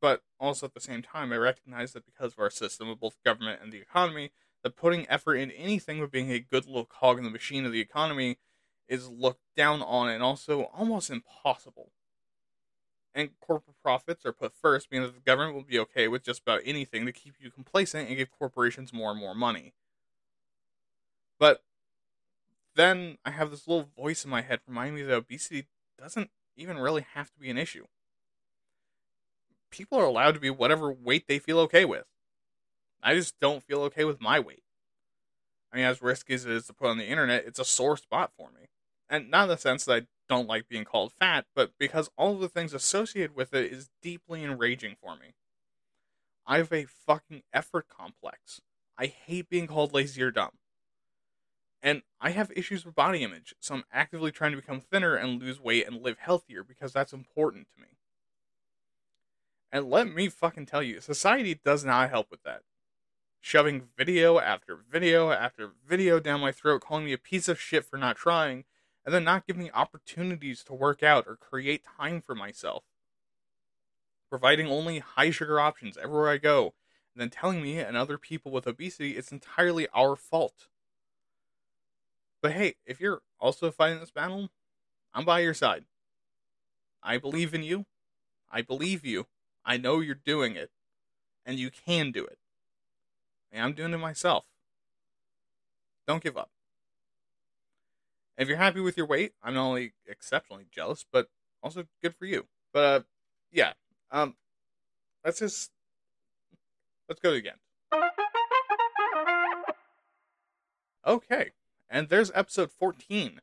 But also at the same time, I recognize that because of our system of both government and the economy, that putting effort in anything but being a good little cog in the machine of the economy is looked down on and also almost impossible. And corporate profits are put first, meaning that the government will be okay with just about anything to keep you complacent and give corporations more and more money. But then I have this little voice in my head reminding me that obesity doesn't even really have to be an issue. People are allowed to be whatever weight they feel okay with. I just don't feel okay with my weight. I mean, as risky as it is to put on the internet, it's a sore spot for me. And not in the sense that I don't like being called fat, but because all of the things associated with it is deeply enraging for me. I have a fucking effort complex. I hate being called lazy or dumb. And I have issues with body image, so I'm actively trying to become thinner and lose weight and live healthier because that's important to me. And let me fucking tell you, society does not help with that. Shoving video after video after video down my throat, calling me a piece of shit for not trying, and then not giving me opportunities to work out or create time for myself. Providing only high sugar options everywhere I go, and then telling me and other people with obesity it's entirely our fault. But hey, if you're also fighting this battle, I'm by your side. I believe in you. I believe you. I know you're doing it. And you can do it. And I'm doing it myself. Don't give up. If you're happy with your weight, I'm not only exceptionally jealous, but also good for you. But uh, yeah, um, let's just let's go again. Okay, and there's episode 14.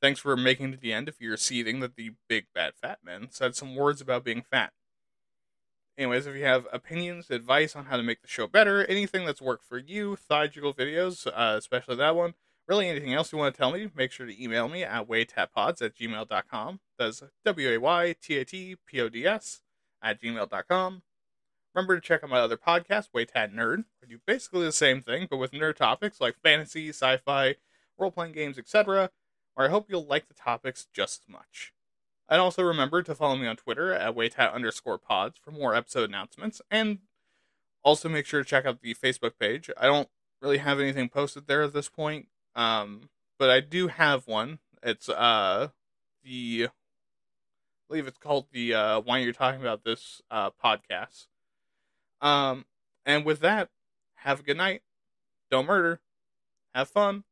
Thanks for making it to the end if you're receiving that the big bad fat man said some words about being fat. Anyways, if you have opinions, advice on how to make the show better, anything that's worked for you, thigh videos, uh, especially that one, really anything else you want to tell me, make sure to email me at waytatpods at gmail.com. That's W A Y T A T P O D S at gmail.com. Remember to check out my other podcast, Waytat Nerd. I do basically the same thing, but with nerd topics like fantasy, sci fi, role playing games, etc., where I hope you'll like the topics just as much. And also remember to follow me on Twitter at waytat underscore pods for more episode announcements. And also make sure to check out the Facebook page. I don't really have anything posted there at this point. Um, but I do have one. It's uh the I believe it's called the uh why you're talking about this uh podcast. Um and with that, have a good night. Don't murder. Have fun.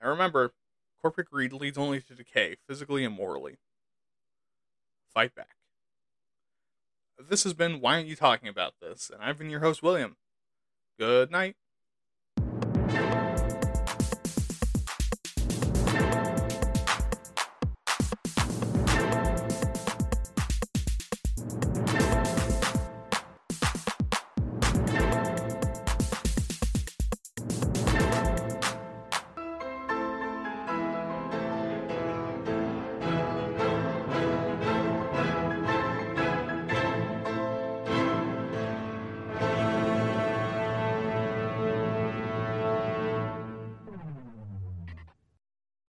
And remember, corporate greed leads only to decay, physically and morally fight back. This has been Why Aren't You Talking About This? And I've been your host, William. Good night.